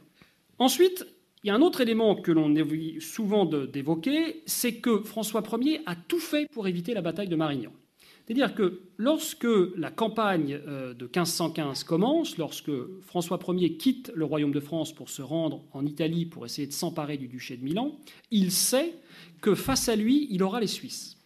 Ensuite, il y a un autre élément que l'on évite souvent d'évoquer, c'est que François Ier a tout fait pour éviter la bataille de Marignan. C'est-à-dire que lorsque la campagne euh, de 1515 commence, lorsque François Ier quitte le royaume de France pour se rendre en Italie pour essayer de s'emparer du duché de Milan, il sait que face à lui, il aura les Suisses.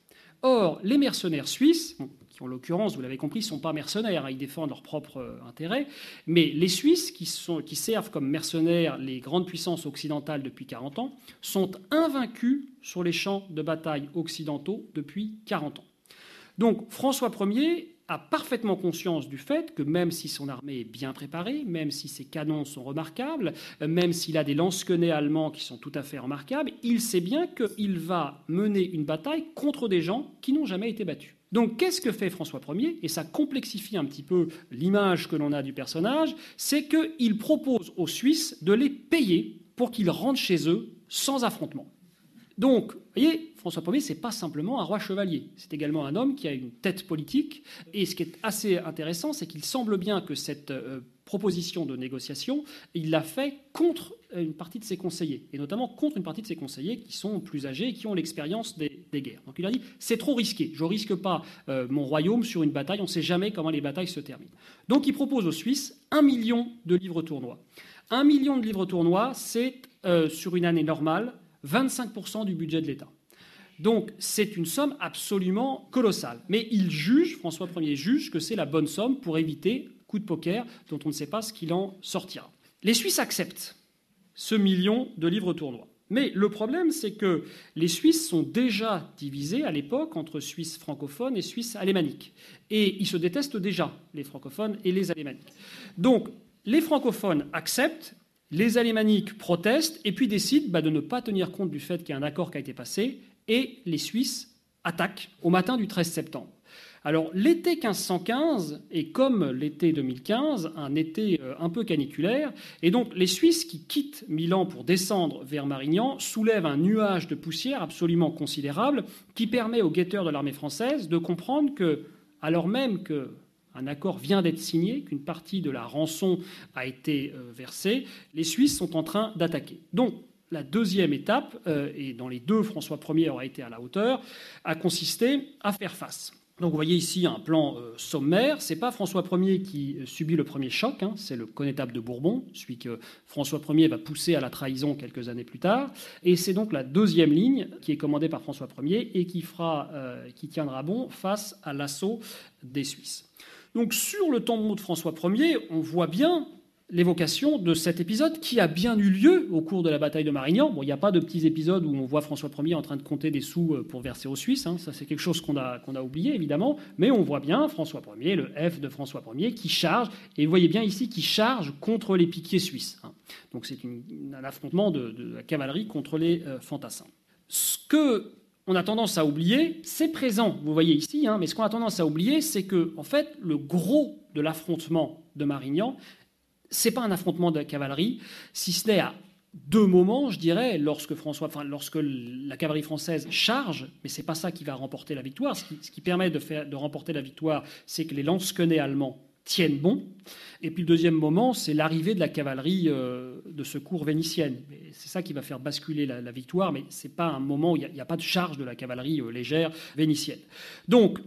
Or, les mercenaires suisses, qui en l'occurrence, vous l'avez compris, ne sont pas mercenaires, hein, ils défendent leurs propres euh, intérêts, mais les Suisses, qui, qui servent comme mercenaires les grandes puissances occidentales depuis 40 ans, sont invaincus sur les champs de bataille occidentaux depuis 40 ans. Donc François Ier a parfaitement conscience du fait que même si son armée est bien préparée, même si ses canons sont remarquables, même s'il a des lance-quenets allemands qui sont tout à fait remarquables, il sait bien qu'il va mener une bataille contre des gens qui n'ont jamais été battus. Donc qu'est-ce que fait François Ier? Et ça complexifie un petit peu l'image que l'on a du personnage, c'est qu'il propose aux Suisses de les payer pour qu'ils rentrent chez eux sans affrontement. Donc, vous voyez, François Ier, ce n'est pas simplement un roi chevalier, c'est également un homme qui a une tête politique. Et ce qui est assez intéressant, c'est qu'il semble bien que cette euh, proposition de négociation, il l'a fait contre une partie de ses conseillers, et notamment contre une partie de ses conseillers qui sont plus âgés et qui ont l'expérience des, guerres. Donc il a dit, c'est trop risqué, je ne risque pas euh, mon royaume sur une bataille, on ne sait jamais comment les batailles se terminent. Donc il propose aux Suisses un million de livres tournois. Un million de livres tournois, c'est, euh, sur une année normale, 25% du budget de l'État. Donc c'est une somme absolument colossale. Mais il juge, François Ier juge que c'est la bonne somme pour éviter coup de poker dont on ne sait pas ce qu'il en sortira. Les Suisses acceptent ce million de livres tournois. Mais le problème, c'est que les Suisses sont déjà divisés à l'époque entre Suisses francophones et Suisses alémaniques. Et ils se détestent déjà, les francophones et les alémaniques. Donc, les francophones acceptent les Alémaniques protestent et puis décident bah, de ne pas tenir compte du fait qu'il y a un accord qui a été passé et les Suisses attaquent au matin du 13 septembre. Alors l'été 1515 est comme l'été 2015 un été euh, un peu caniculaire et donc les Suisses qui quittent Milan pour descendre vers Marignan soulèvent un nuage de poussière absolument considérable qui permet aux guetteurs de l'armée française de comprendre que alors même que un accord vient d'être signé, qu'une partie de la rançon a été euh, versée, les Suisses sont en train d'attaquer. Donc, la deuxième étape, euh, et dans les deux, François Ier aura été à la hauteur, a consisté à faire face. Donc vous voyez ici un plan euh, sommaire. Ce n'est pas François Ier qui subit le premier choc, hein. c'est le connétable de Bourbon, celui que François Ier va pousser à la trahison quelques années plus tard. Et c'est donc la deuxième ligne qui est commandée par François Ier et qui, tiendra bon face à l'assaut des Suisses. Donc sur le tombeau de François Ier, on voit bien l'évocation de cet épisode qui a bien eu lieu au cours de la bataille de Marignan. Bon, il n'y a pas de petits épisodes où on voit François Ier en train de compter des sous euh, pour verser aux Suisses. Hein. Ça, c'est quelque chose qu'on a, a oublié, évidemment. Mais on voit bien François Ier, le F de François Ier, qui charge, et vous voyez bien ici, qui charge contre les piquiers suisses. Hein. Donc c'est un affrontement de, la cavalerie contre les euh, fantassins. Ce que on a tendance à oublier, c'est présent, vous voyez ici, hein, mais ce qu'on a tendance à oublier, c'est que, en fait, le gros de l'affrontement de Marignan, c'est pas un affrontement de cavalerie, si ce n'est à deux moments, je dirais, lorsque François, lorsque la cavalerie française charge, mais c'est pas ça qui va remporter la victoire. Ce qui, permet de, de remporter la victoire, c'est que les lance-quenets allemands tiennent bon. Et puis le deuxième moment, c'est l'arrivée de la cavalerie euh, de secours vénitienne. C'est ça qui va faire basculer la, victoire, mais ce n'est pas un moment où il n'y a, pas de charge de la cavalerie euh, légère vénitienne. Donc,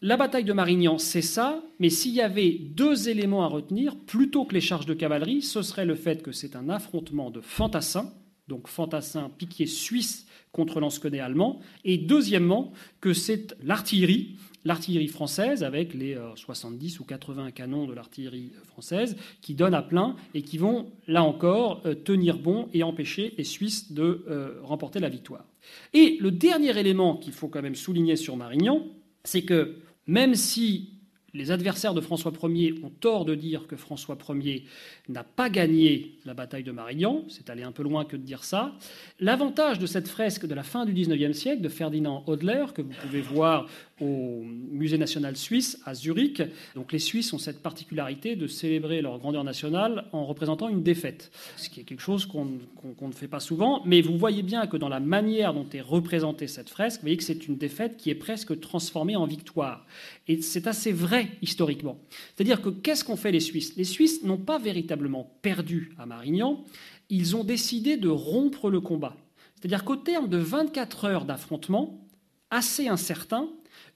la bataille de Marignan, c'est ça, mais s'il y avait deux éléments à retenir, plutôt que les charges de cavalerie, ce serait le fait que c'est un affrontement de fantassins, donc fantassins piquiers suisses contre lansquenets allemands, et deuxièmement, que c'est l'artillerie l'artillerie française avec les 70 euh, ou 80 canons de l'artillerie française qui donnent à plein et qui vont, là encore, euh, tenir bon et empêcher les Suisses de euh, remporter la victoire. Et le dernier élément qu'il faut quand même souligner sur Marignan, c'est que même si les adversaires de François Ier ont tort de dire que François Ier n'a pas gagné la bataille de Marignan, c'est aller un peu loin que de dire ça. L'avantage de cette fresque de la fin du XIXe siècle de Ferdinand Hodler, que vous pouvez voir au Musée national suisse à Zurich. Donc les Suisses ont cette particularité de célébrer leur grandeur nationale en représentant une défaite, ce qui est quelque chose qu'on ne fait pas souvent. Mais vous voyez bien que dans la manière dont est représentée cette fresque, vous voyez que c'est une défaite qui est presque transformée en victoire. Et c'est assez vrai historiquement. C'est-à-dire que qu'est-ce qu'ont fait les Suisses? Les Suisses n'ont pas véritablement perdu à Marignan, ils ont décidé de rompre le combat. C'est-à-dire qu'au terme de 24 heures d'affrontement, assez incertain,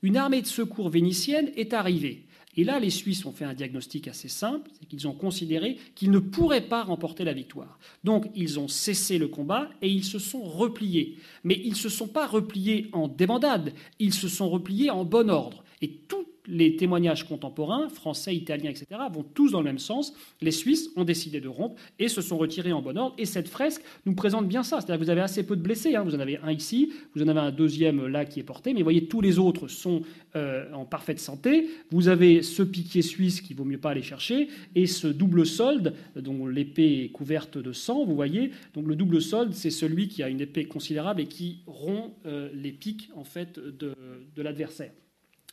une armée de secours vénitienne est arrivée. Et là, les Suisses ont fait un diagnostic assez simple, c'est qu'ils ont considéré qu'ils ne pourraient pas remporter la victoire. Donc, ils ont cessé le combat et ils se sont repliés. Mais ils ne se sont pas repliés en débandade, ils se sont repliés en bon ordre. Et toute les témoignages contemporains, français, italiens, etc., vont tous dans le même sens. Les Suisses ont décidé de rompre et se sont retirés en bon ordre. Et cette fresque nous présente bien ça. C'est-à-dire que vous avez assez peu de blessés. Hein. Vous en avez un ici, vous en avez un deuxième là qui est porté, mais vous voyez, tous les autres sont euh, en parfaite santé. Vous avez ce piquier suisse qu'il vaut mieux pas aller chercher et ce double solde dont l'épée est couverte de sang. Vous voyez, donc le double solde, c'est celui qui a une épée considérable et qui rompt euh, les pics en fait de l'adversaire.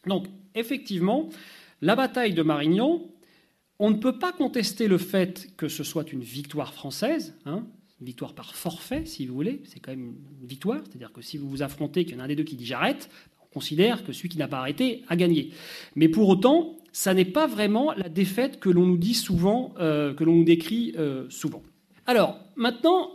Donc, effectivement, la bataille de Marignan, on ne peut pas contester le fait que ce soit une victoire française, hein, une victoire par forfait, si vous voulez, c'est quand même une victoire, c'est-à-dire que si vous vous affrontez, qu'il y en a un des deux qui dit j'arrête, on considère que celui qui n'a pas arrêté a gagné. Mais pour autant, ça n'est pas vraiment la défaite que l'on nous dit souvent, euh, que l'on nous décrit euh, souvent. Alors, maintenant,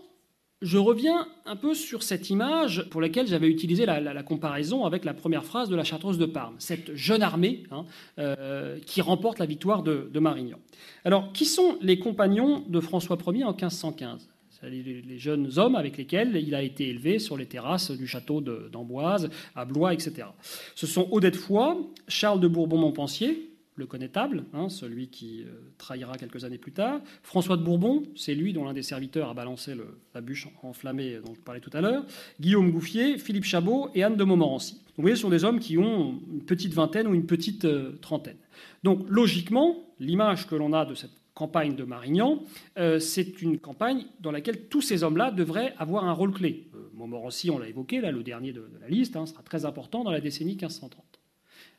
je reviens un peu sur cette image pour laquelle j'avais utilisé la, comparaison avec la première phrase de la Chartreuse de Parme, cette jeune armée hein, euh, qui remporte la victoire de, Marignan. Alors, qui sont les compagnons de François Ier en 1515 les, les, jeunes hommes avec lesquels il a été élevé sur les terrasses du château d'Amboise, à Blois, etc. Ce sont Odette Foy, Charles de Bourbon-Montpensier, le connétable, hein, celui qui euh, trahira quelques années plus tard. François de Bourbon, c'est lui dont l'un des serviteurs a balancé la bûche enflammée dont je parlais tout à l'heure. Guillaume Gouffier, Philippe Chabot et Anne de Montmorency. Vous voyez, ce sont des hommes qui ont une petite vingtaine ou une petite euh, trentaine. Donc logiquement, l'image que l'on a de cette campagne de Marignan, euh, c'est une campagne dans laquelle tous ces hommes-là devraient avoir un rôle clé. Montmorency, on l'a évoqué, là, le dernier de, la liste, hein, sera très important dans la décennie 1530.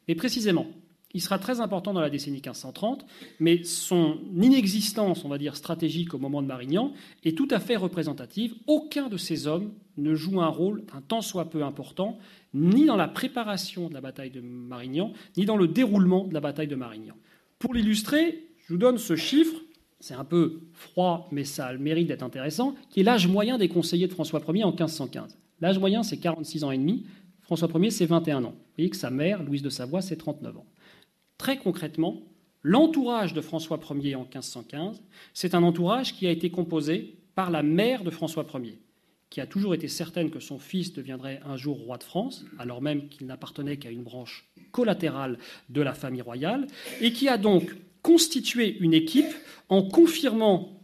Mais précisément, il sera très important dans la décennie 1530, mais son inexistence, on va dire, stratégique au moment de Marignan est tout à fait représentative. Aucun de ces hommes ne joue un rôle un tant soit peu important, ni dans la préparation de la bataille de Marignan, ni dans le déroulement de la bataille de Marignan. Pour l'illustrer, je vous donne ce chiffre, c'est un peu froid, mais ça a le mérite d'être intéressant, qui est l'âge moyen des conseillers de François Ier en 1515. L'âge moyen, c'est 46 ans et demi. François Ier, c'est 21 ans. Vous voyez que sa mère, Louise de Savoie, c'est 39 ans. Très concrètement, l'entourage de François Ier en 1515, c'est un entourage qui a été composé par la mère de François Ier, qui a toujours été certaine que son fils deviendrait un jour roi de France, alors même qu'il n'appartenait qu'à une branche collatérale de la famille royale, et qui a donc constitué une équipe en confirmant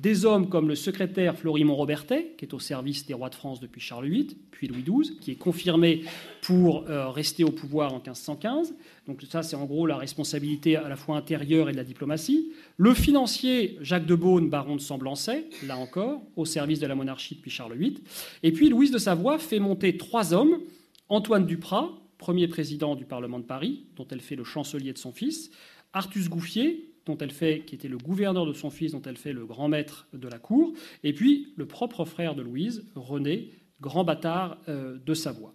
des hommes comme le secrétaire Florimond Robertet, qui est au service des rois de France depuis Charles VIII, puis Louis XII, qui est confirmé pour euh, rester au pouvoir en 1515. Donc ça, c'est en gros la responsabilité à la fois intérieure et de la diplomatie. Le financier Jacques de Beaune, baron de Semblançay, là encore, au service de la monarchie depuis Charles VIII. Et puis Louise de Savoie fait monter trois hommes, Antoine Duprat, premier président du Parlement de Paris, dont elle fait le chancelier de son fils, Artus Gouffier, dont elle fait, qui était le gouverneur de son fils, dont elle fait le grand maître de la cour, et puis le propre frère de Louise, René, grand bâtard euh, de Savoie.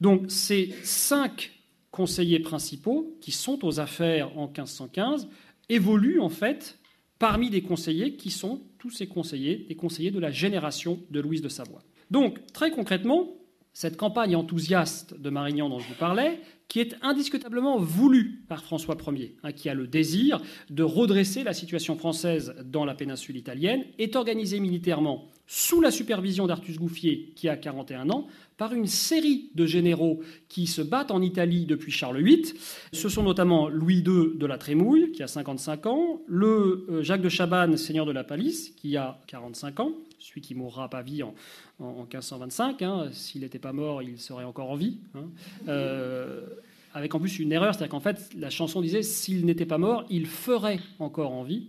Donc ces cinq conseillers principaux qui sont aux affaires en 1515 évoluent en fait parmi des conseillers qui sont tous ces conseillers, des conseillers de la génération de Louise de Savoie. Donc très concrètement, cette campagne enthousiaste de Marignan dont je vous parlais, qui est indiscutablement voulu par François Ier, hein, qui a le désir de redresser la situation française dans la péninsule italienne, est organisé militairement sous la supervision d'Artus Gouffier, qui a 41 ans, par une série de généraux qui se battent en Italie depuis Charles VIII. Ce sont notamment Louis II de la Trémouille, qui a 55 ans, le euh, Jacques de Chabannes, seigneur de la Palisse, qui a 45 ans, celui qui mourra à Pavie en, en, 1525. Hein. S'il n'était pas mort, il serait encore en vie. Hein. Euh, avec en plus une erreur, c'est-à-dire qu'en fait, la chanson disait s'il n'était pas mort, il ferait encore en vie.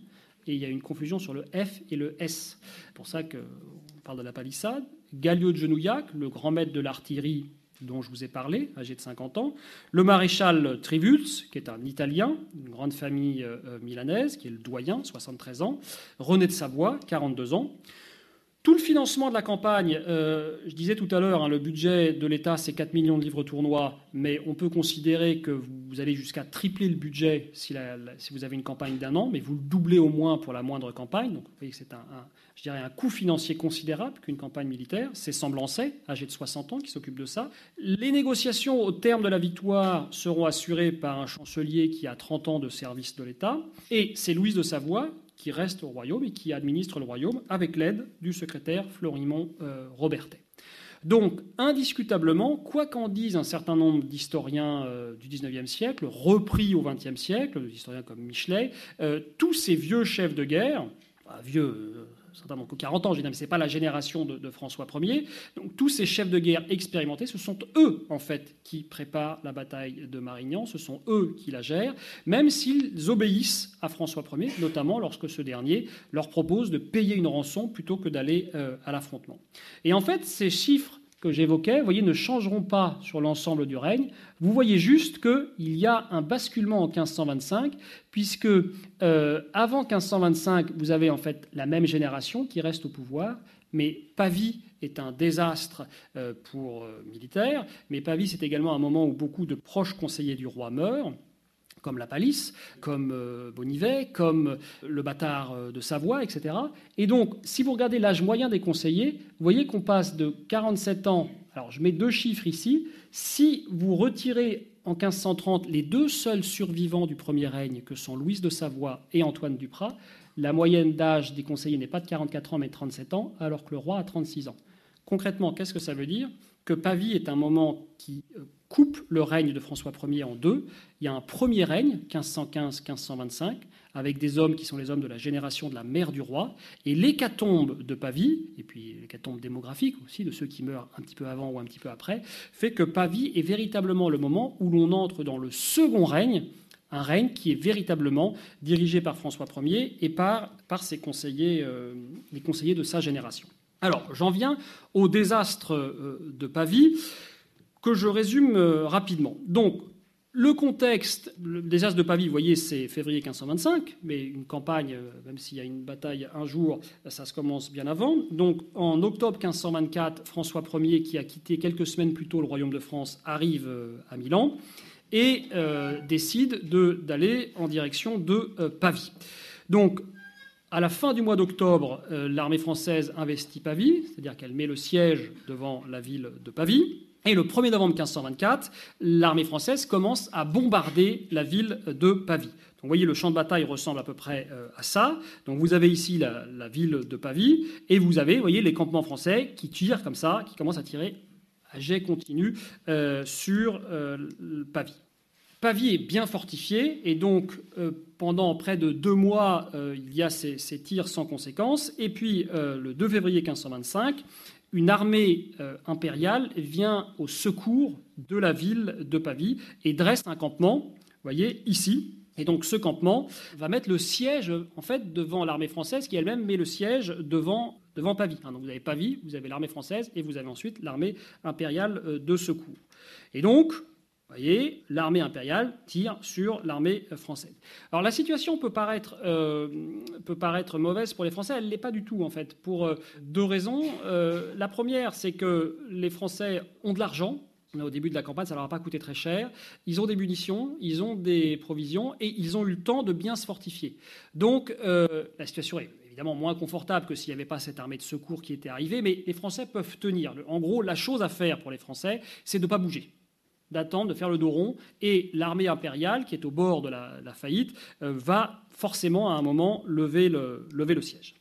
Et il y a une confusion sur le F et le S. C'est pour ça qu'on parle de la palissade. Gallio de Genouillac, le grand maître de l'artillerie dont je vous ai parlé, âgé de 50 ans, le maréchal Trivulz, qui est un Italien, une grande famille euh, milanaise, qui est le doyen, 73 ans, René de Savoie, 42 ans, tout le financement de la campagne, euh, je disais tout à l'heure, hein, le budget de l'État, c'est 4 millions de livres tournois, mais on peut considérer que vous allez jusqu'à tripler le budget si, vous avez une campagne d'un an, mais vous le doublez au moins pour la moindre campagne. Donc vous voyez que c'est un, un coût financier considérable qu'une campagne militaire. C'est Semblancet, âgé de 60 ans, qui s'occupe de ça. Les négociations au terme de la victoire seront assurées par un chancelier qui a 30 ans de service de l'État. Et c'est Louise de Savoie qui reste au royaume et qui administre le royaume avec l'aide du secrétaire Florimond euh, Robertet. Donc, indiscutablement, quoi qu'en disent un certain nombre d'historiens du XIXe siècle, repris au XXe siècle, des historiens comme Michelet, tous ces vieux chefs de guerre, vieux, certainement que 40 ans, je dis, mais ce n'est pas la génération de, François Ier. Donc tous ces chefs de guerre expérimentés, ce sont eux, en fait, qui préparent la bataille de Marignan, ce sont eux qui la gèrent, même s'ils obéissent à François Ier, notamment lorsque ce dernier leur propose de payer une rançon plutôt que d'aller euh, à l'affrontement. Et en fait, ces chiffres que j'évoquais, vous voyez, ne changeront pas sur l'ensemble du règne. Vous voyez juste qu'il y a un basculement en 1525, puisque euh, avant 1525, vous avez en fait la même génération qui reste au pouvoir, mais Pavie est un désastre euh, pour euh, militaire, mais Pavie c'est également un moment où beaucoup de proches conseillers du roi meurent comme la Palisse, comme euh, Bonivet, comme le bâtard euh, de Savoie, etc. Et donc, si vous regardez l'âge moyen des conseillers, vous voyez qu'on passe de 47 ans, alors je mets deux chiffres ici, si vous retirez en 1530 les deux seuls survivants du premier règne, que sont Louise de Savoie et Antoine Duprat, la moyenne d'âge des conseillers n'est pas de 44 ans mais de 37 ans, alors que le roi a 36 ans. Concrètement, qu'est-ce que ça veut dire? Que Pavie est un moment qui euh, coupe le règne de François Ier en deux. Il y a un premier règne, 1515-1525, avec des hommes qui sont les hommes de la génération de la mère du roi, et l'hécatombe de Pavie, et puis l'hécatombe démographique aussi, de ceux qui meurent un petit peu avant ou un petit peu après, fait que Pavie est véritablement le moment où l'on entre dans le second règne, un règne qui est véritablement dirigé par François Ier et par, ses conseillers, euh, les conseillers de sa génération. Alors, j'en viens au désastre euh, de Pavie que je résume euh, rapidement. Donc, le contexte, le désastre de Pavie, vous voyez, c'est février 1525, mais une campagne, euh, même s'il y a une bataille un jour, ça se commence bien avant. Donc, en octobre 1524, François Ier, qui a quitté quelques semaines plus tôt le royaume de France, arrive euh, à Milan et décide d'aller en direction de Pavie. Donc, à la fin du mois d'octobre, l'armée française investit Pavie, c'est-à-dire qu'elle met le siège devant la ville de Pavie. Et le 1er novembre 1524, l'armée française commence à bombarder la ville de Pavie. Donc, vous voyez, le champ de bataille ressemble à peu près euh, à ça. Donc, vous avez ici la, ville de Pavie, et vous avez, vous voyez, les campements français qui tirent comme ça, qui commencent à tirer à jet continu euh, sur euh, Pavie. Pavie est bien fortifié, et donc pendant près de deux mois, il y a ces, ces, tirs sans conséquence. Et puis, le 2 février 1525, une armée euh, impériale vient au secours de la ville de Pavie et dresse un campement, voyez, ici. Et donc ce campement va mettre le siège, en fait, devant l'armée française, qui elle-même met le siège devant, devant Pavie. Hein, donc vous avez Pavie, vous avez l'armée française, et vous avez ensuite l'armée impériale euh, de secours. Et donc, voyez, l'armée impériale tire sur l'armée française. Alors la situation peut paraître, euh, peut paraître mauvaise pour les Français, elle ne l'est pas du tout en fait, pour euh, deux raisons. Euh, la première, c'est que les Français ont de l'argent. Au début de la campagne, ça ne leur a pas coûté très cher. Ils ont des munitions, ils ont des provisions et ils ont eu le temps de bien se fortifier. Donc la situation est évidemment moins confortable que s'il n'y avait pas cette armée de secours qui était arrivée, mais les Français peuvent tenir. En gros, la chose à faire pour les Français, c'est de ne pas bouger d'attendre, de faire le dos rond, et l'armée impériale, qui est au bord de la, faillite, euh, va forcément à un moment lever le, lever le siège.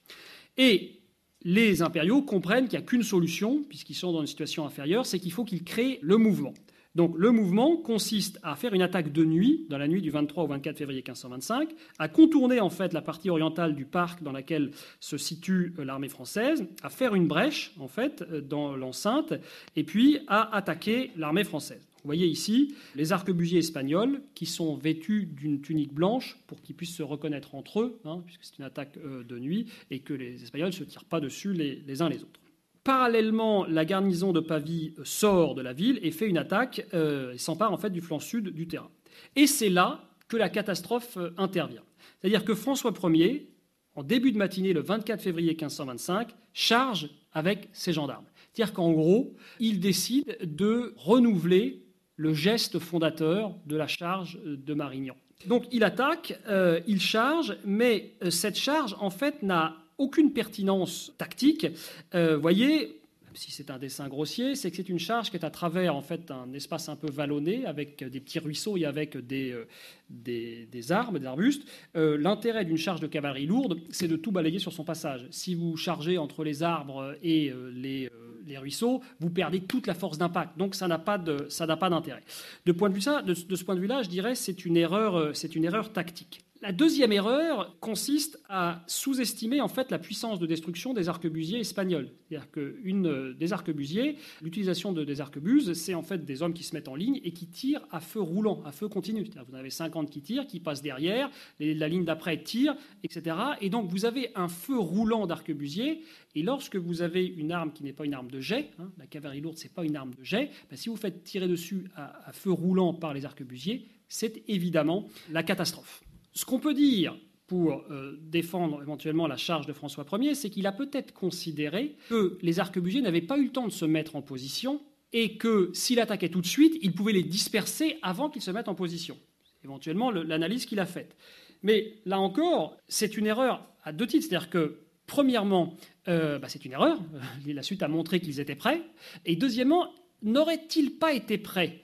Et les impériaux comprennent qu'il n'y a qu'une solution, puisqu'ils sont dans une situation inférieure, c'est qu'il faut qu'ils créent le mouvement. Donc le mouvement consiste à faire une attaque de nuit, dans la nuit du 23 au 24 février 1525, à contourner en fait la partie orientale du parc dans laquelle se situe euh, l'armée française, à faire une brèche en fait euh, dans l'enceinte, et puis à attaquer l'armée française. Vous voyez ici les arquebusiers espagnols qui sont vêtus d'une tunique blanche pour qu'ils puissent se reconnaître entre eux, hein, puisque c'est une attaque euh, de nuit, et que les Espagnols ne se tirent pas dessus les, uns les autres. Parallèlement, la garnison de Pavie euh, sort de la ville et fait une attaque euh, et s'empare en fait du flanc sud du terrain. Et c'est là que la catastrophe intervient. C'est-à-dire que François Ier, en début de matinée, le 24 février 1525, charge avec ses gendarmes. C'est-à-dire qu'en gros, il décide de renouveler le geste fondateur de la charge de Marignan. Donc il attaque, euh, il charge, mais euh, cette charge, en fait, n'a aucune pertinence tactique. Vous euh, voyez, si c'est un dessin grossier, c'est que c'est une charge qui est à travers en fait un espace un peu vallonné avec des petits ruisseaux et avec des, euh, des, arbres, des arbustes. Euh, l'intérêt d'une charge de cavalerie lourde, c'est de tout balayer sur son passage. Si vous chargez entre les arbres et les, les ruisseaux, vous perdez toute la force d'impact. Donc ça n'a pas d'intérêt. De, point de, vue ça, de, de ce point de vue-là, je dirais c'est une erreur, c'est une erreur tactique. La deuxième erreur consiste à sous-estimer en fait la puissance de destruction des arquebusiers espagnols. C'est-à-dire euh, des arquebusiers, l'utilisation de, des arquebuses, c'est en fait des hommes qui se mettent en ligne et qui tirent à feu roulant, à feu continu. Vous avez 50 qui tirent, qui passent derrière, la ligne d'après tire, etc. Et donc vous avez un feu roulant d'arquebusiers. Et lorsque vous avez une arme qui n'est pas une arme de jet, hein, la cavalerie lourde, c'est pas une arme de jet, ben, si vous faites tirer dessus à feu roulant par les arquebusiers, c'est évidemment la catastrophe. Ce qu'on peut dire pour euh, défendre éventuellement la charge de François Ier, c'est qu'il a peut-être considéré que les arquebusiers n'avaient pas eu le temps de se mettre en position et que s'il attaquait tout de suite, il pouvait les disperser avant qu'ils se mettent en position. Éventuellement, l'analyse qu'il a faite. Mais là encore, c'est une erreur à deux titres. C'est-à-dire que, premièrement, euh, bah, c'est une erreur. La suite a montré qu'ils étaient prêts. Et deuxièmement, n'aurait-il pas été prêt?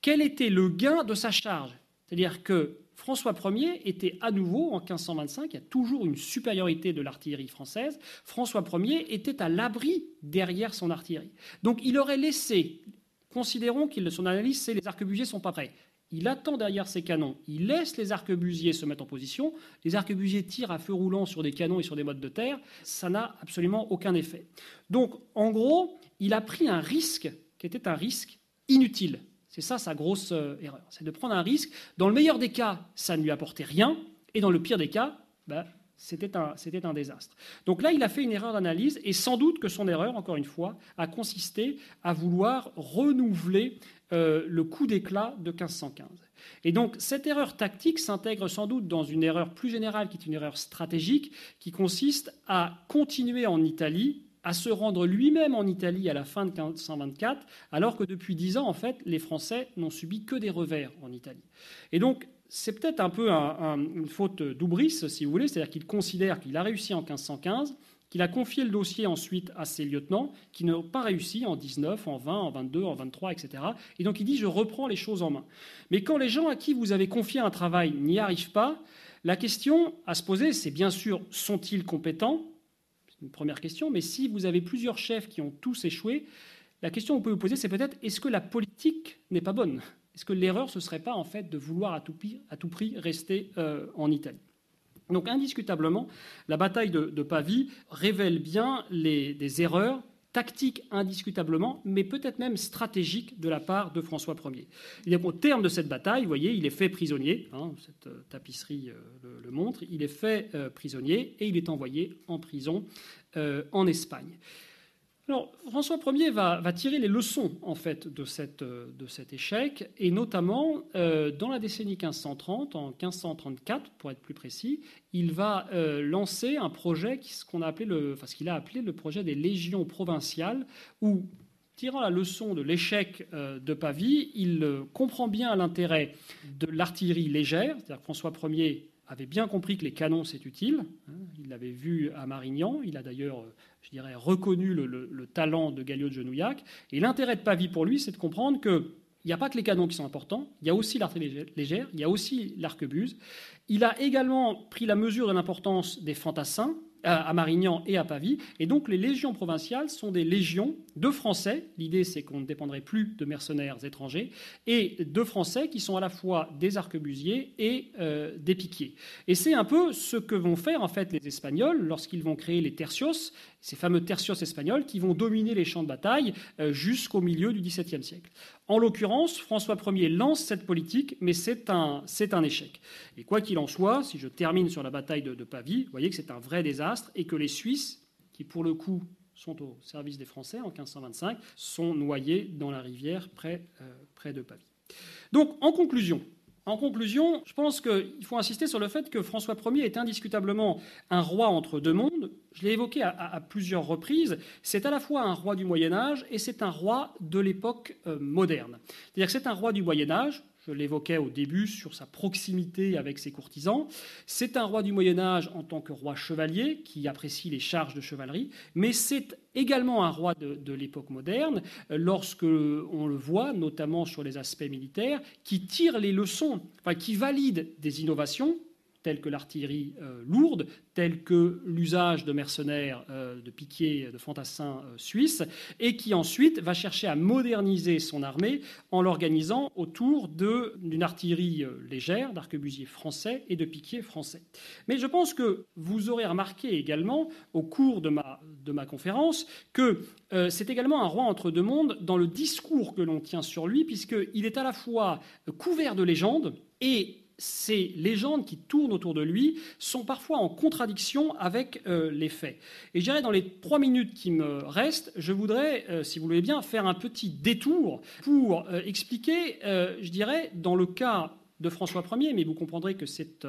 Quel était le gain de sa charge? C'est-à-dire que François Ier était à nouveau, en 1525, il y a toujours une supériorité de l'artillerie française, François Ier était à l'abri derrière son artillerie. Donc il aurait laissé, considérons que son analyse, c'est les arquebusiers sont pas prêts. Il attend derrière ses canons, il laisse les arquebusiers se mettre en position, les arquebusiers tirent à feu roulant sur des canons et sur des modes de terre, ça n'a absolument aucun effet. Donc en gros, il a pris un risque qui était un risque inutile. C'est ça sa grosse euh, erreur. C'est de prendre un risque. Dans le meilleur des cas, ça ne lui apportait rien. Et dans le pire des cas, bah, c'était un, désastre. Donc là, il a fait une erreur d'analyse. Et sans doute que son erreur, encore une fois, a consisté à vouloir renouveler euh, le coup d'éclat de 1515. Et donc cette erreur tactique s'intègre sans doute dans une erreur plus générale qui est une erreur stratégique qui consiste à continuer en Italie à se rendre lui-même en Italie à la fin de 1524, alors que depuis dix ans, en fait, les Français n'ont subi que des revers en Italie. Et donc, c'est peut-être un peu une faute d'Oubris, si vous voulez, c'est-à-dire qu'il considère qu'il a réussi en 1515, qu'il a confié le dossier ensuite à ses lieutenants, qui n'ont pas réussi en 19, en 20, en 22, en 23, etc. Et donc il dit, je reprends les choses en main. Mais quand les gens à qui vous avez confié un travail n'y arrivent pas, la question à se poser, c'est bien sûr, sont-ils compétents? Une première question. Mais si vous avez plusieurs chefs qui ont tous échoué, la question que vous pouvez vous poser, c'est peut-être est-ce que la politique n'est pas bonne? Est-ce que l'erreur, ce serait pas en fait de vouloir à tout prix, rester euh, en Italie? Donc indiscutablement, la bataille de, Pavie révèle bien des erreurs tactique indiscutablement, mais peut-être même stratégique de la part de François Ier. Au terme de cette bataille, vous voyez, il est fait prisonnier, hein, cette euh, tapisserie euh, le, montre, il est fait euh, prisonnier et il est envoyé en prison en Espagne. Alors, François Ier va, tirer les leçons en fait de, cet échec, et notamment euh, dans la décennie 1530, en 1534 pour être plus précis, il va euh, lancer un projet ce qu'on a appelé le, ce qu'il a appelé le projet des légions provinciales, où tirant la leçon de l'échec euh, de Pavie, il comprend bien l'intérêt de l'artillerie légère, c'est-à-dire François Ier avait bien compris que les canons c'est utile. Hein, il l'avait vu à Marignan. Il a d'ailleurs je dirais, reconnu le, talent de Galliot de Genouillac. Et l'intérêt de Pavie pour lui, c'est de comprendre qu'il n'y a pas que les canons qui sont importants, il y a aussi l'artillerie légère, il y a aussi l'arquebuse. Il a également pris la mesure de l'importance des fantassins, à Marignan et à Pavie. Et donc les légions provinciales sont des légions de Français. L'idée, c'est qu'on ne dépendrait plus de mercenaires étrangers et de Français qui sont à la fois des arquebusiers et euh, des piquiers. Et c'est un peu ce que vont faire en fait les Espagnols lorsqu'ils vont créer les tercios, ces fameux tercios espagnols qui vont dominer les champs de bataille euh, jusqu'au milieu du XVIIe siècle. En l'occurrence, François Ier lance cette politique, mais c'est un, un, échec. Et quoi qu'il en soit, si je termine sur la bataille de, Pavie, vous voyez que c'est un vrai désastre et que les Suisses, qui pour le coup sont au service des Français en 1525, sont noyés dans la rivière près, euh, près de Pavie. Donc, en conclusion, en conclusion, je pense qu'il faut insister sur le fait que François Ier est indiscutablement un roi entre deux mondes. Je l'ai évoqué à, plusieurs reprises. C'est à la fois un roi du Moyen Âge et c'est un roi de l'époque euh, moderne. C'est-à-dire que c'est un roi du Moyen Âge je l'évoquais au début, sur sa proximité avec ses courtisans. C'est un roi du Moyen Âge en tant que roi chevalier, qui apprécie les charges de chevalerie, mais c'est également un roi de, l'époque moderne, lorsque on le voit, notamment sur les aspects militaires, qui tire les leçons, enfin, qui valide des innovations telles que l'artillerie euh, lourde, telles que l'usage de mercenaires, euh, de piquiers, de fantassins euh, suisses, et qui ensuite va chercher à moderniser son armée en l'organisant autour d'une artillerie légère, d'arquebusiers français et de piquiers français. Mais je pense que vous aurez remarqué également, au cours de ma, de ma conférence, que c'est également un roi entre deux mondes dans le discours que l'on tient sur lui, puisqu'il est à la fois couvert de légendes et ces légendes qui tournent autour de lui sont parfois en contradiction avec euh, les faits. Et je dirais, dans les trois minutes qui me restent, je voudrais, euh, si vous voulez bien, faire un petit détour pour euh, expliquer, je dirais, dans le cas de François Ier, mais vous comprendrez que c'est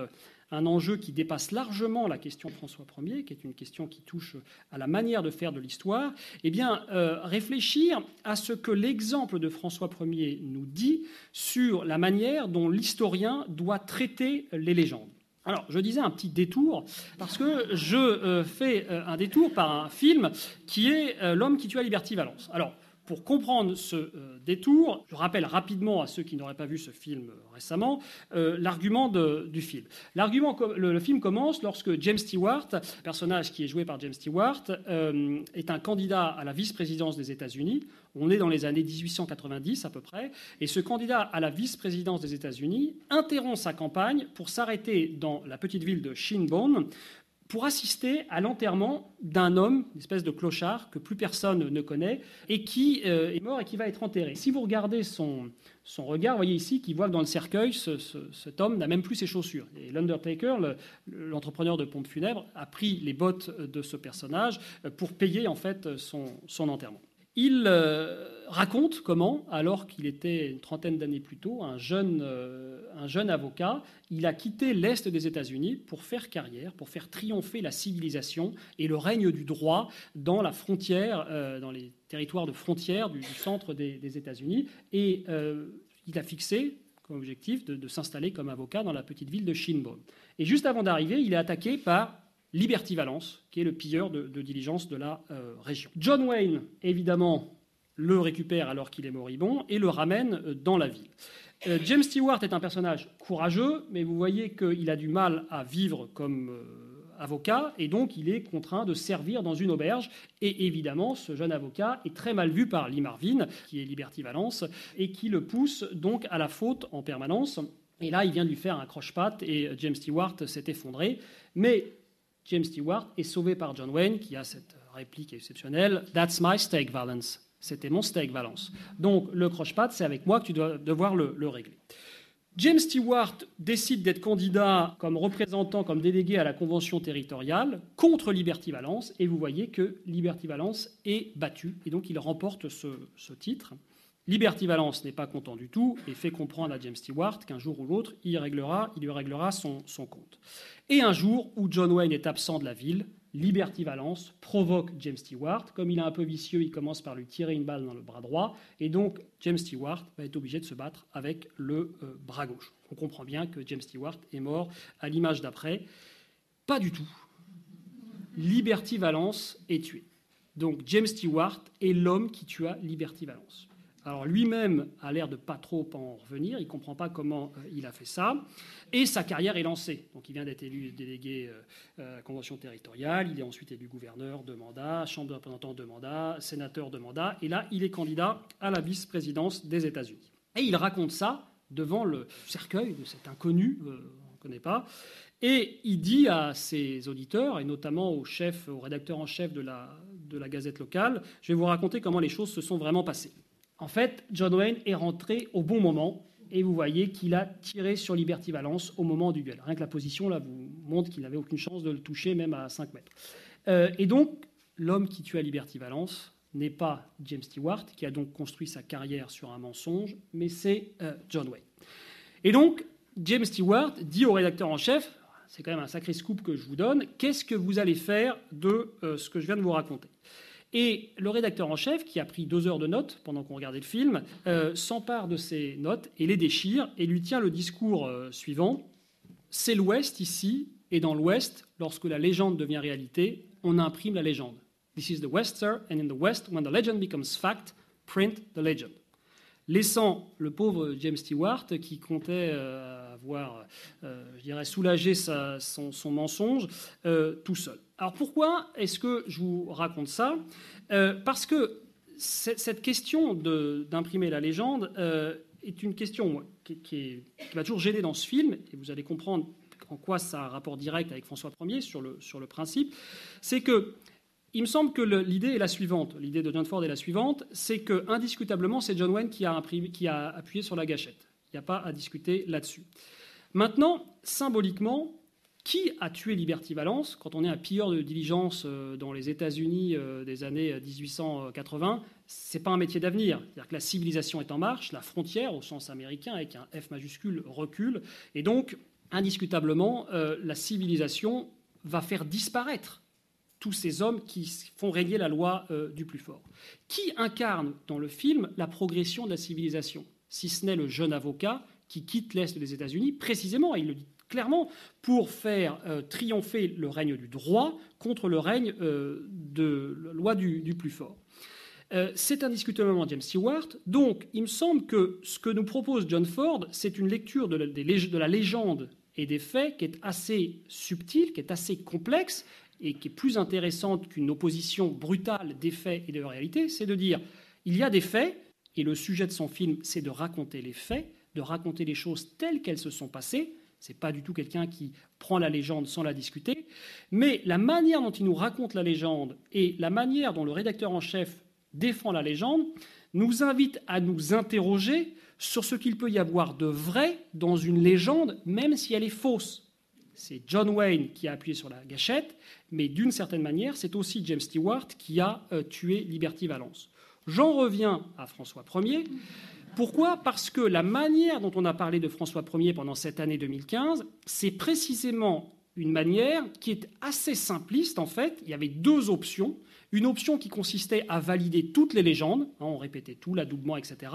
un enjeu qui dépasse largement la question de François Ier, qui est une question qui touche à la manière de faire de l'histoire, eh bien, euh, réfléchir à ce que l'exemple de François Ier nous dit sur la manière dont l'historien doit traiter les légendes. Alors, je disais un petit détour, parce que je euh, fais euh, un détour par un film qui est L'homme qui tua Liberty Valence. Alors, pour comprendre ce euh, détour, je rappelle rapidement à ceux qui n'auraient pas vu ce film euh, récemment euh, l'argument du film. L'argument, le, film commence lorsque James Stewart, personnage qui est joué par James Stewart, est un candidat à la vice-présidence des États-Unis. On est dans les années 1890 à peu près, et ce candidat à la vice-présidence des États-Unis interrompt sa campagne pour s'arrêter dans la petite ville de Shinbone pour assister à l'enterrement d'un homme, une espèce de clochard que plus personne ne connaît, et qui euh, est mort et qui va être enterré. Si vous regardez son, son regard, vous voyez ici qu'il voit que dans le cercueil, cet homme n'a même plus ses chaussures. Et l'Undertaker, l'entrepreneur de pompes funèbres, a pris les bottes de ce personnage euh, pour payer en fait son, son enterrement. Il euh, raconte comment, alors qu'il était une trentaine d'années plus tôt, un jeune, euh, un jeune avocat, il a quitté l'Est des États-Unis pour faire carrière, pour faire triompher la civilisation et le règne du droit dans la frontière, euh, dans les territoires de frontière du, centre des, États-Unis. Et il a fixé comme objectif de, s'installer comme avocat dans la petite ville de Shinbone. Et juste avant d'arriver, il est attaqué par Liberty Valence, qui est le pilleur de, diligence de la euh, région. John Wayne, évidemment, le récupère alors qu'il est moribond et le ramène euh, dans la ville. Euh, James Stewart est un personnage courageux, mais vous voyez qu'il a du mal à vivre comme avocat et donc il est contraint de servir dans une auberge. Et évidemment, ce jeune avocat est très mal vu par Lee Marvin, qui est Liberty Valence, et qui le pousse donc à la faute en permanence. Et là, il vient de lui faire un croche-patte et James Stewart s'est effondré. Mais James Stewart est sauvé par John Wayne, qui a cette réplique exceptionnelle That's my stake, Valence. C'était mon stake, Valence. Donc, le croche-patte, c'est avec moi que tu dois devoir le, le régler. James Stewart décide d'être candidat comme représentant, comme délégué à la convention territoriale contre Liberty Valence, et vous voyez que Liberty Valence est battu, et donc il remporte ce titre. Liberty Valence n'est pas content du tout et fait comprendre à James Stewart qu'un jour ou l'autre, il, réglera, il lui réglera son, compte. Et un jour où John Wayne est absent de la ville, Liberty Valence provoque James Stewart. Comme il est un peu vicieux, il commence par lui tirer une balle dans le bras droit. Et donc, James Stewart va être obligé de se battre avec le euh, bras gauche. On comprend bien que James Stewart est mort à l'image d'après. Pas du tout. Liberty Valence est tué. Donc, James Stewart est l'homme qui tua Liberty Valence. Alors lui-même a l'air de pas trop en revenir, il ne comprend pas comment euh, il a fait ça, et sa carrière est lancée. Donc il vient d'être élu délégué euh, à la convention territoriale, il est ensuite élu gouverneur de mandat, chambre de représentants de mandat, sénateur de mandat, et là il est candidat à la vice-présidence des États-Unis. Et il raconte ça devant le cercueil de cet inconnu, euh, on ne connaît pas, et il dit à ses auditeurs, et notamment au chef, au rédacteur en chef de la gazette locale, je vais vous raconter comment les choses se sont vraiment passées. En fait, John Wayne est rentré au bon moment et vous voyez qu'il a tiré sur Liberty Valence au moment du duel. Rien que la position là vous montre qu'il n'avait aucune chance de le toucher même à 5 mètres. Euh, et donc, l'homme qui tue à Liberty Valence n'est pas James Stewart, qui a donc construit sa carrière sur un mensonge, mais c'est euh, John Wayne. Et donc, James Stewart dit au rédacteur en chef, c'est quand même un sacré scoop que je vous donne, qu'est-ce que vous allez faire de euh, ce que je viens de vous raconter? Et le rédacteur en chef, qui a pris deux heures de notes pendant qu'on regardait le film, euh, s'empare de ces notes et les déchire et lui tient le discours euh, suivant. C'est l'Ouest ici, et dans l'Ouest, lorsque la légende devient réalité, on imprime la légende. This is the West, sir, and in the West, when the legend becomes fact, print the legend. Laissant le pauvre James Stewart, qui comptait euh, avoir, je dirais, soulagé son, mensonge, tout seul. Alors pourquoi est-ce que je vous raconte ça? Euh, Parce que cette question d'imprimer la légende euh, est une question qui, qui, m'a toujours gêné dans ce film, et vous allez comprendre en quoi ça a un rapport direct avec François Ier sur le, sur le principe, c'est que il me semble que l'idée est la suivante, l'idée de John Ford est la suivante, c'est que indiscutablement c'est John Wayne qui a, appuyé sur la gâchette. Il n'y a pas à discuter là-dessus. Maintenant, symboliquement, qui a tué Liberty Valence quand on est un pilleur de diligence euh, dans les États-Unis euh, des années 1880 C'est pas un métier d'avenir. C'est-à-dire que la civilisation est en marche, la frontière, au sens américain, avec un F majuscule, recule. Et donc, indiscutablement, euh, la civilisation va faire disparaître tous ces hommes qui font régner la loi du plus fort. Qui incarne dans le film la progression de la civilisation Si ce n'est le jeune avocat qui quitte l'Est des États-Unis, précisément, et il le dit clairement, pour faire euh, triompher le règne du droit contre le règne euh, de la loi du, plus fort. Euh, c'est indiscutablement James Stewart. Donc, il me semble que ce que nous propose John Ford, c'est une lecture de la, légende et des faits qui est assez subtile, qui est assez complexe et qui est plus intéressante qu'une opposition brutale des faits et de la réalité. C'est de dire il y a des faits, et le sujet de son film, c'est de raconter les faits, de raconter les choses telles qu'elles se sont passées, n'est pas du tout quelqu'un qui prend la légende sans la discuter. Mais la manière dont il nous raconte la légende et la manière dont le rédacteur en chef défend la légende nous invite à nous interroger sur ce qu'il peut y avoir de vrai dans une légende, même si elle est fausse. C'est John Wayne qui a appuyé sur la gâchette, mais d'une certaine manière, c'est aussi James Stewart qui a euh, tué Liberty Valence. J'en reviens à François Ier. Pourquoi? Parce que la manière dont on a parlé de François Ier pendant cette année 2015, c'est précisément une manière qui est assez simpliste en fait. Il y avait deux options. Une option qui consistait à valider toutes les légendes, hein, on répétait tout, l'adoubement, etc.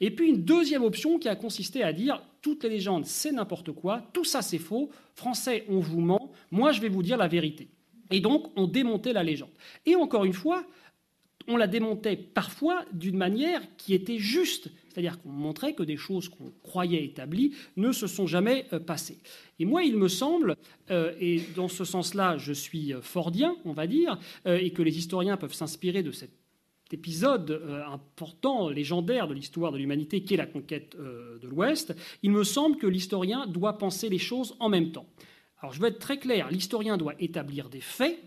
Et puis une deuxième option qui a consisté à dire toutes les légendes, c'est n'importe quoi, tout ça c'est faux, français, on vous ment, moi je vais vous dire la vérité. Et donc on démontait la légende. Et encore une fois, on la démontait parfois d'une manière qui était juste, c'est-à-dire qu'on montrait que des choses qu'on croyait établies ne se sont jamais euh, passées. Et moi, il me semble, euh, et dans ce sens-là, je suis euh, fordien, on va dire, et que les historiens peuvent s'inspirer de cet épisode important, légendaire de l'histoire de l'humanité, qui est la conquête de l'Ouest, il me semble que l'historien doit penser les choses en même temps. Alors je veux être très clair, l'historien doit établir des faits,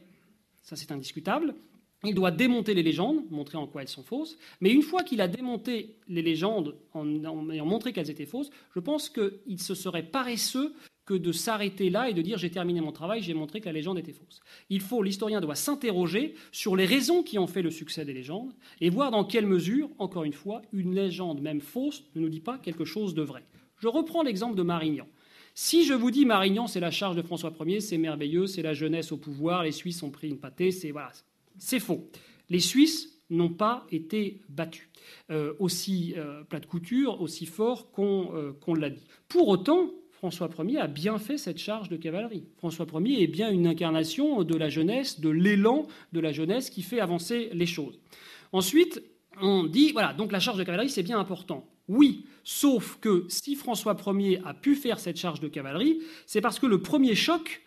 ça c'est indiscutable, il doit démonter les légendes, montrer en quoi elles sont fausses. Mais une fois qu'il a démonté les légendes en, ayant montré qu'elles étaient fausses, je pense qu'il se serait paresseux que de s'arrêter là et de dire j'ai terminé mon travail, j'ai montré que la légende était fausse. Il faut, l'historien doit s'interroger sur les raisons qui ont fait le succès des légendes et voir dans quelle mesure, encore une fois, une légende même fausse ne nous dit pas quelque chose de vrai. Je reprends l'exemple de Marignan. Si je vous dis Marignan, c'est la charge de François Ier, c'est merveilleux, c'est la jeunesse au pouvoir, les Suisses ont pris une pâtée, c'est voilà, c'est faux. Les Suisses n'ont pas été battus. Euh, aussi euh, plat de couture, aussi fort euh, qu'on l'a dit. Pour autant, François Ier a bien fait cette charge de cavalerie. François Ier est bien une incarnation de la jeunesse, de l'élan de la jeunesse qui fait avancer les choses. Ensuite, on dit, voilà, donc la charge de cavalerie, c'est bien important. Oui, sauf que si François Ier a pu faire cette charge de cavalerie, c'est parce que le premier choc,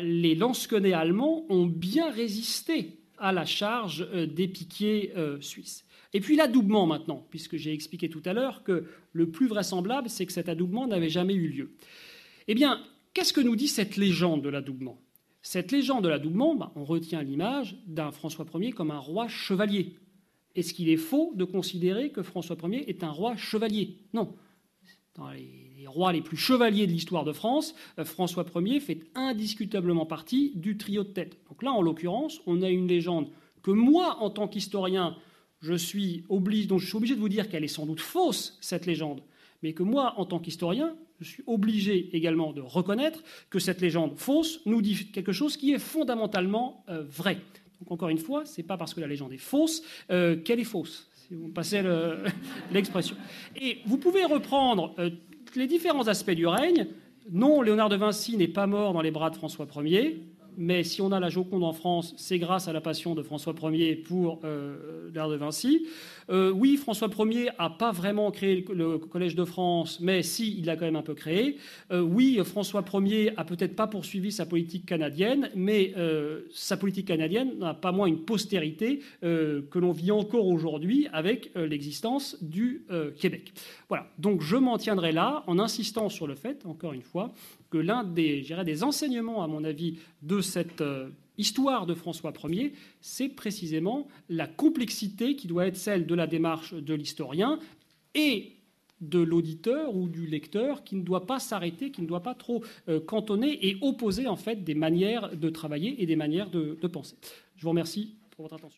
les lansquenets allemands ont bien résisté à la charge euh, des piquiers euh, suisses. Et puis l'adoubement maintenant, puisque j'ai expliqué tout à l'heure que le plus vraisemblable, c'est que cet adoubement n'avait jamais eu lieu. Eh bien, qu'est-ce que nous dit cette légende de l'adoubement? Cette légende de l'adoubement, ben, on retient l'image d'un François Ier comme un roi chevalier. Est-ce qu'il est faux de considérer que François Ier est un roi chevalier? Non. Dans les rois les plus chevaliers de l'histoire de France, euh, François Ier fait indiscutablement partie du trio de tête. Donc là, en l'occurrence, on a une légende que moi, en tant qu'historien, je suis obligé, donc je suis obligé de vous dire qu'elle est sans doute fausse, cette légende, mais que moi, en tant qu'historien, je suis obligé également de reconnaître que cette légende fausse nous dit quelque chose qui est fondamentalement euh, vrai. Donc encore une fois, c'est pas parce que la légende est fausse qu'elle est fausse, si vous passez l'expression. Et vous pouvez reprendre les différents aspects du règne. Non, Léonard de Vinci n'est pas mort dans les bras de François Ier mais si on a la Joconde en France, c'est grâce à la passion de François Ier pour euh, l'art de Vinci. Euh, oui, François Ier n'a pas vraiment créé le Collège de France, mais si, il l'a quand même un peu créé. Euh, oui, François Ier a peut-être pas poursuivi sa politique canadienne, mais sa politique canadienne n'a pas moins une postérité que l'on vit encore aujourd'hui avec l'existence du Québec. Voilà, donc je m'en tiendrai là en insistant sur le fait, encore une fois, que l'un des, des enseignements, à mon avis, de cette euh, histoire de François Ier, c'est précisément la complexité qui doit être celle de la démarche de l'historien et de l'auditeur ou du lecteur qui ne doit pas s'arrêter, qui ne doit pas trop euh, cantonner et opposer en fait des manières de travailler et des manières de penser. Je vous remercie pour votre attention.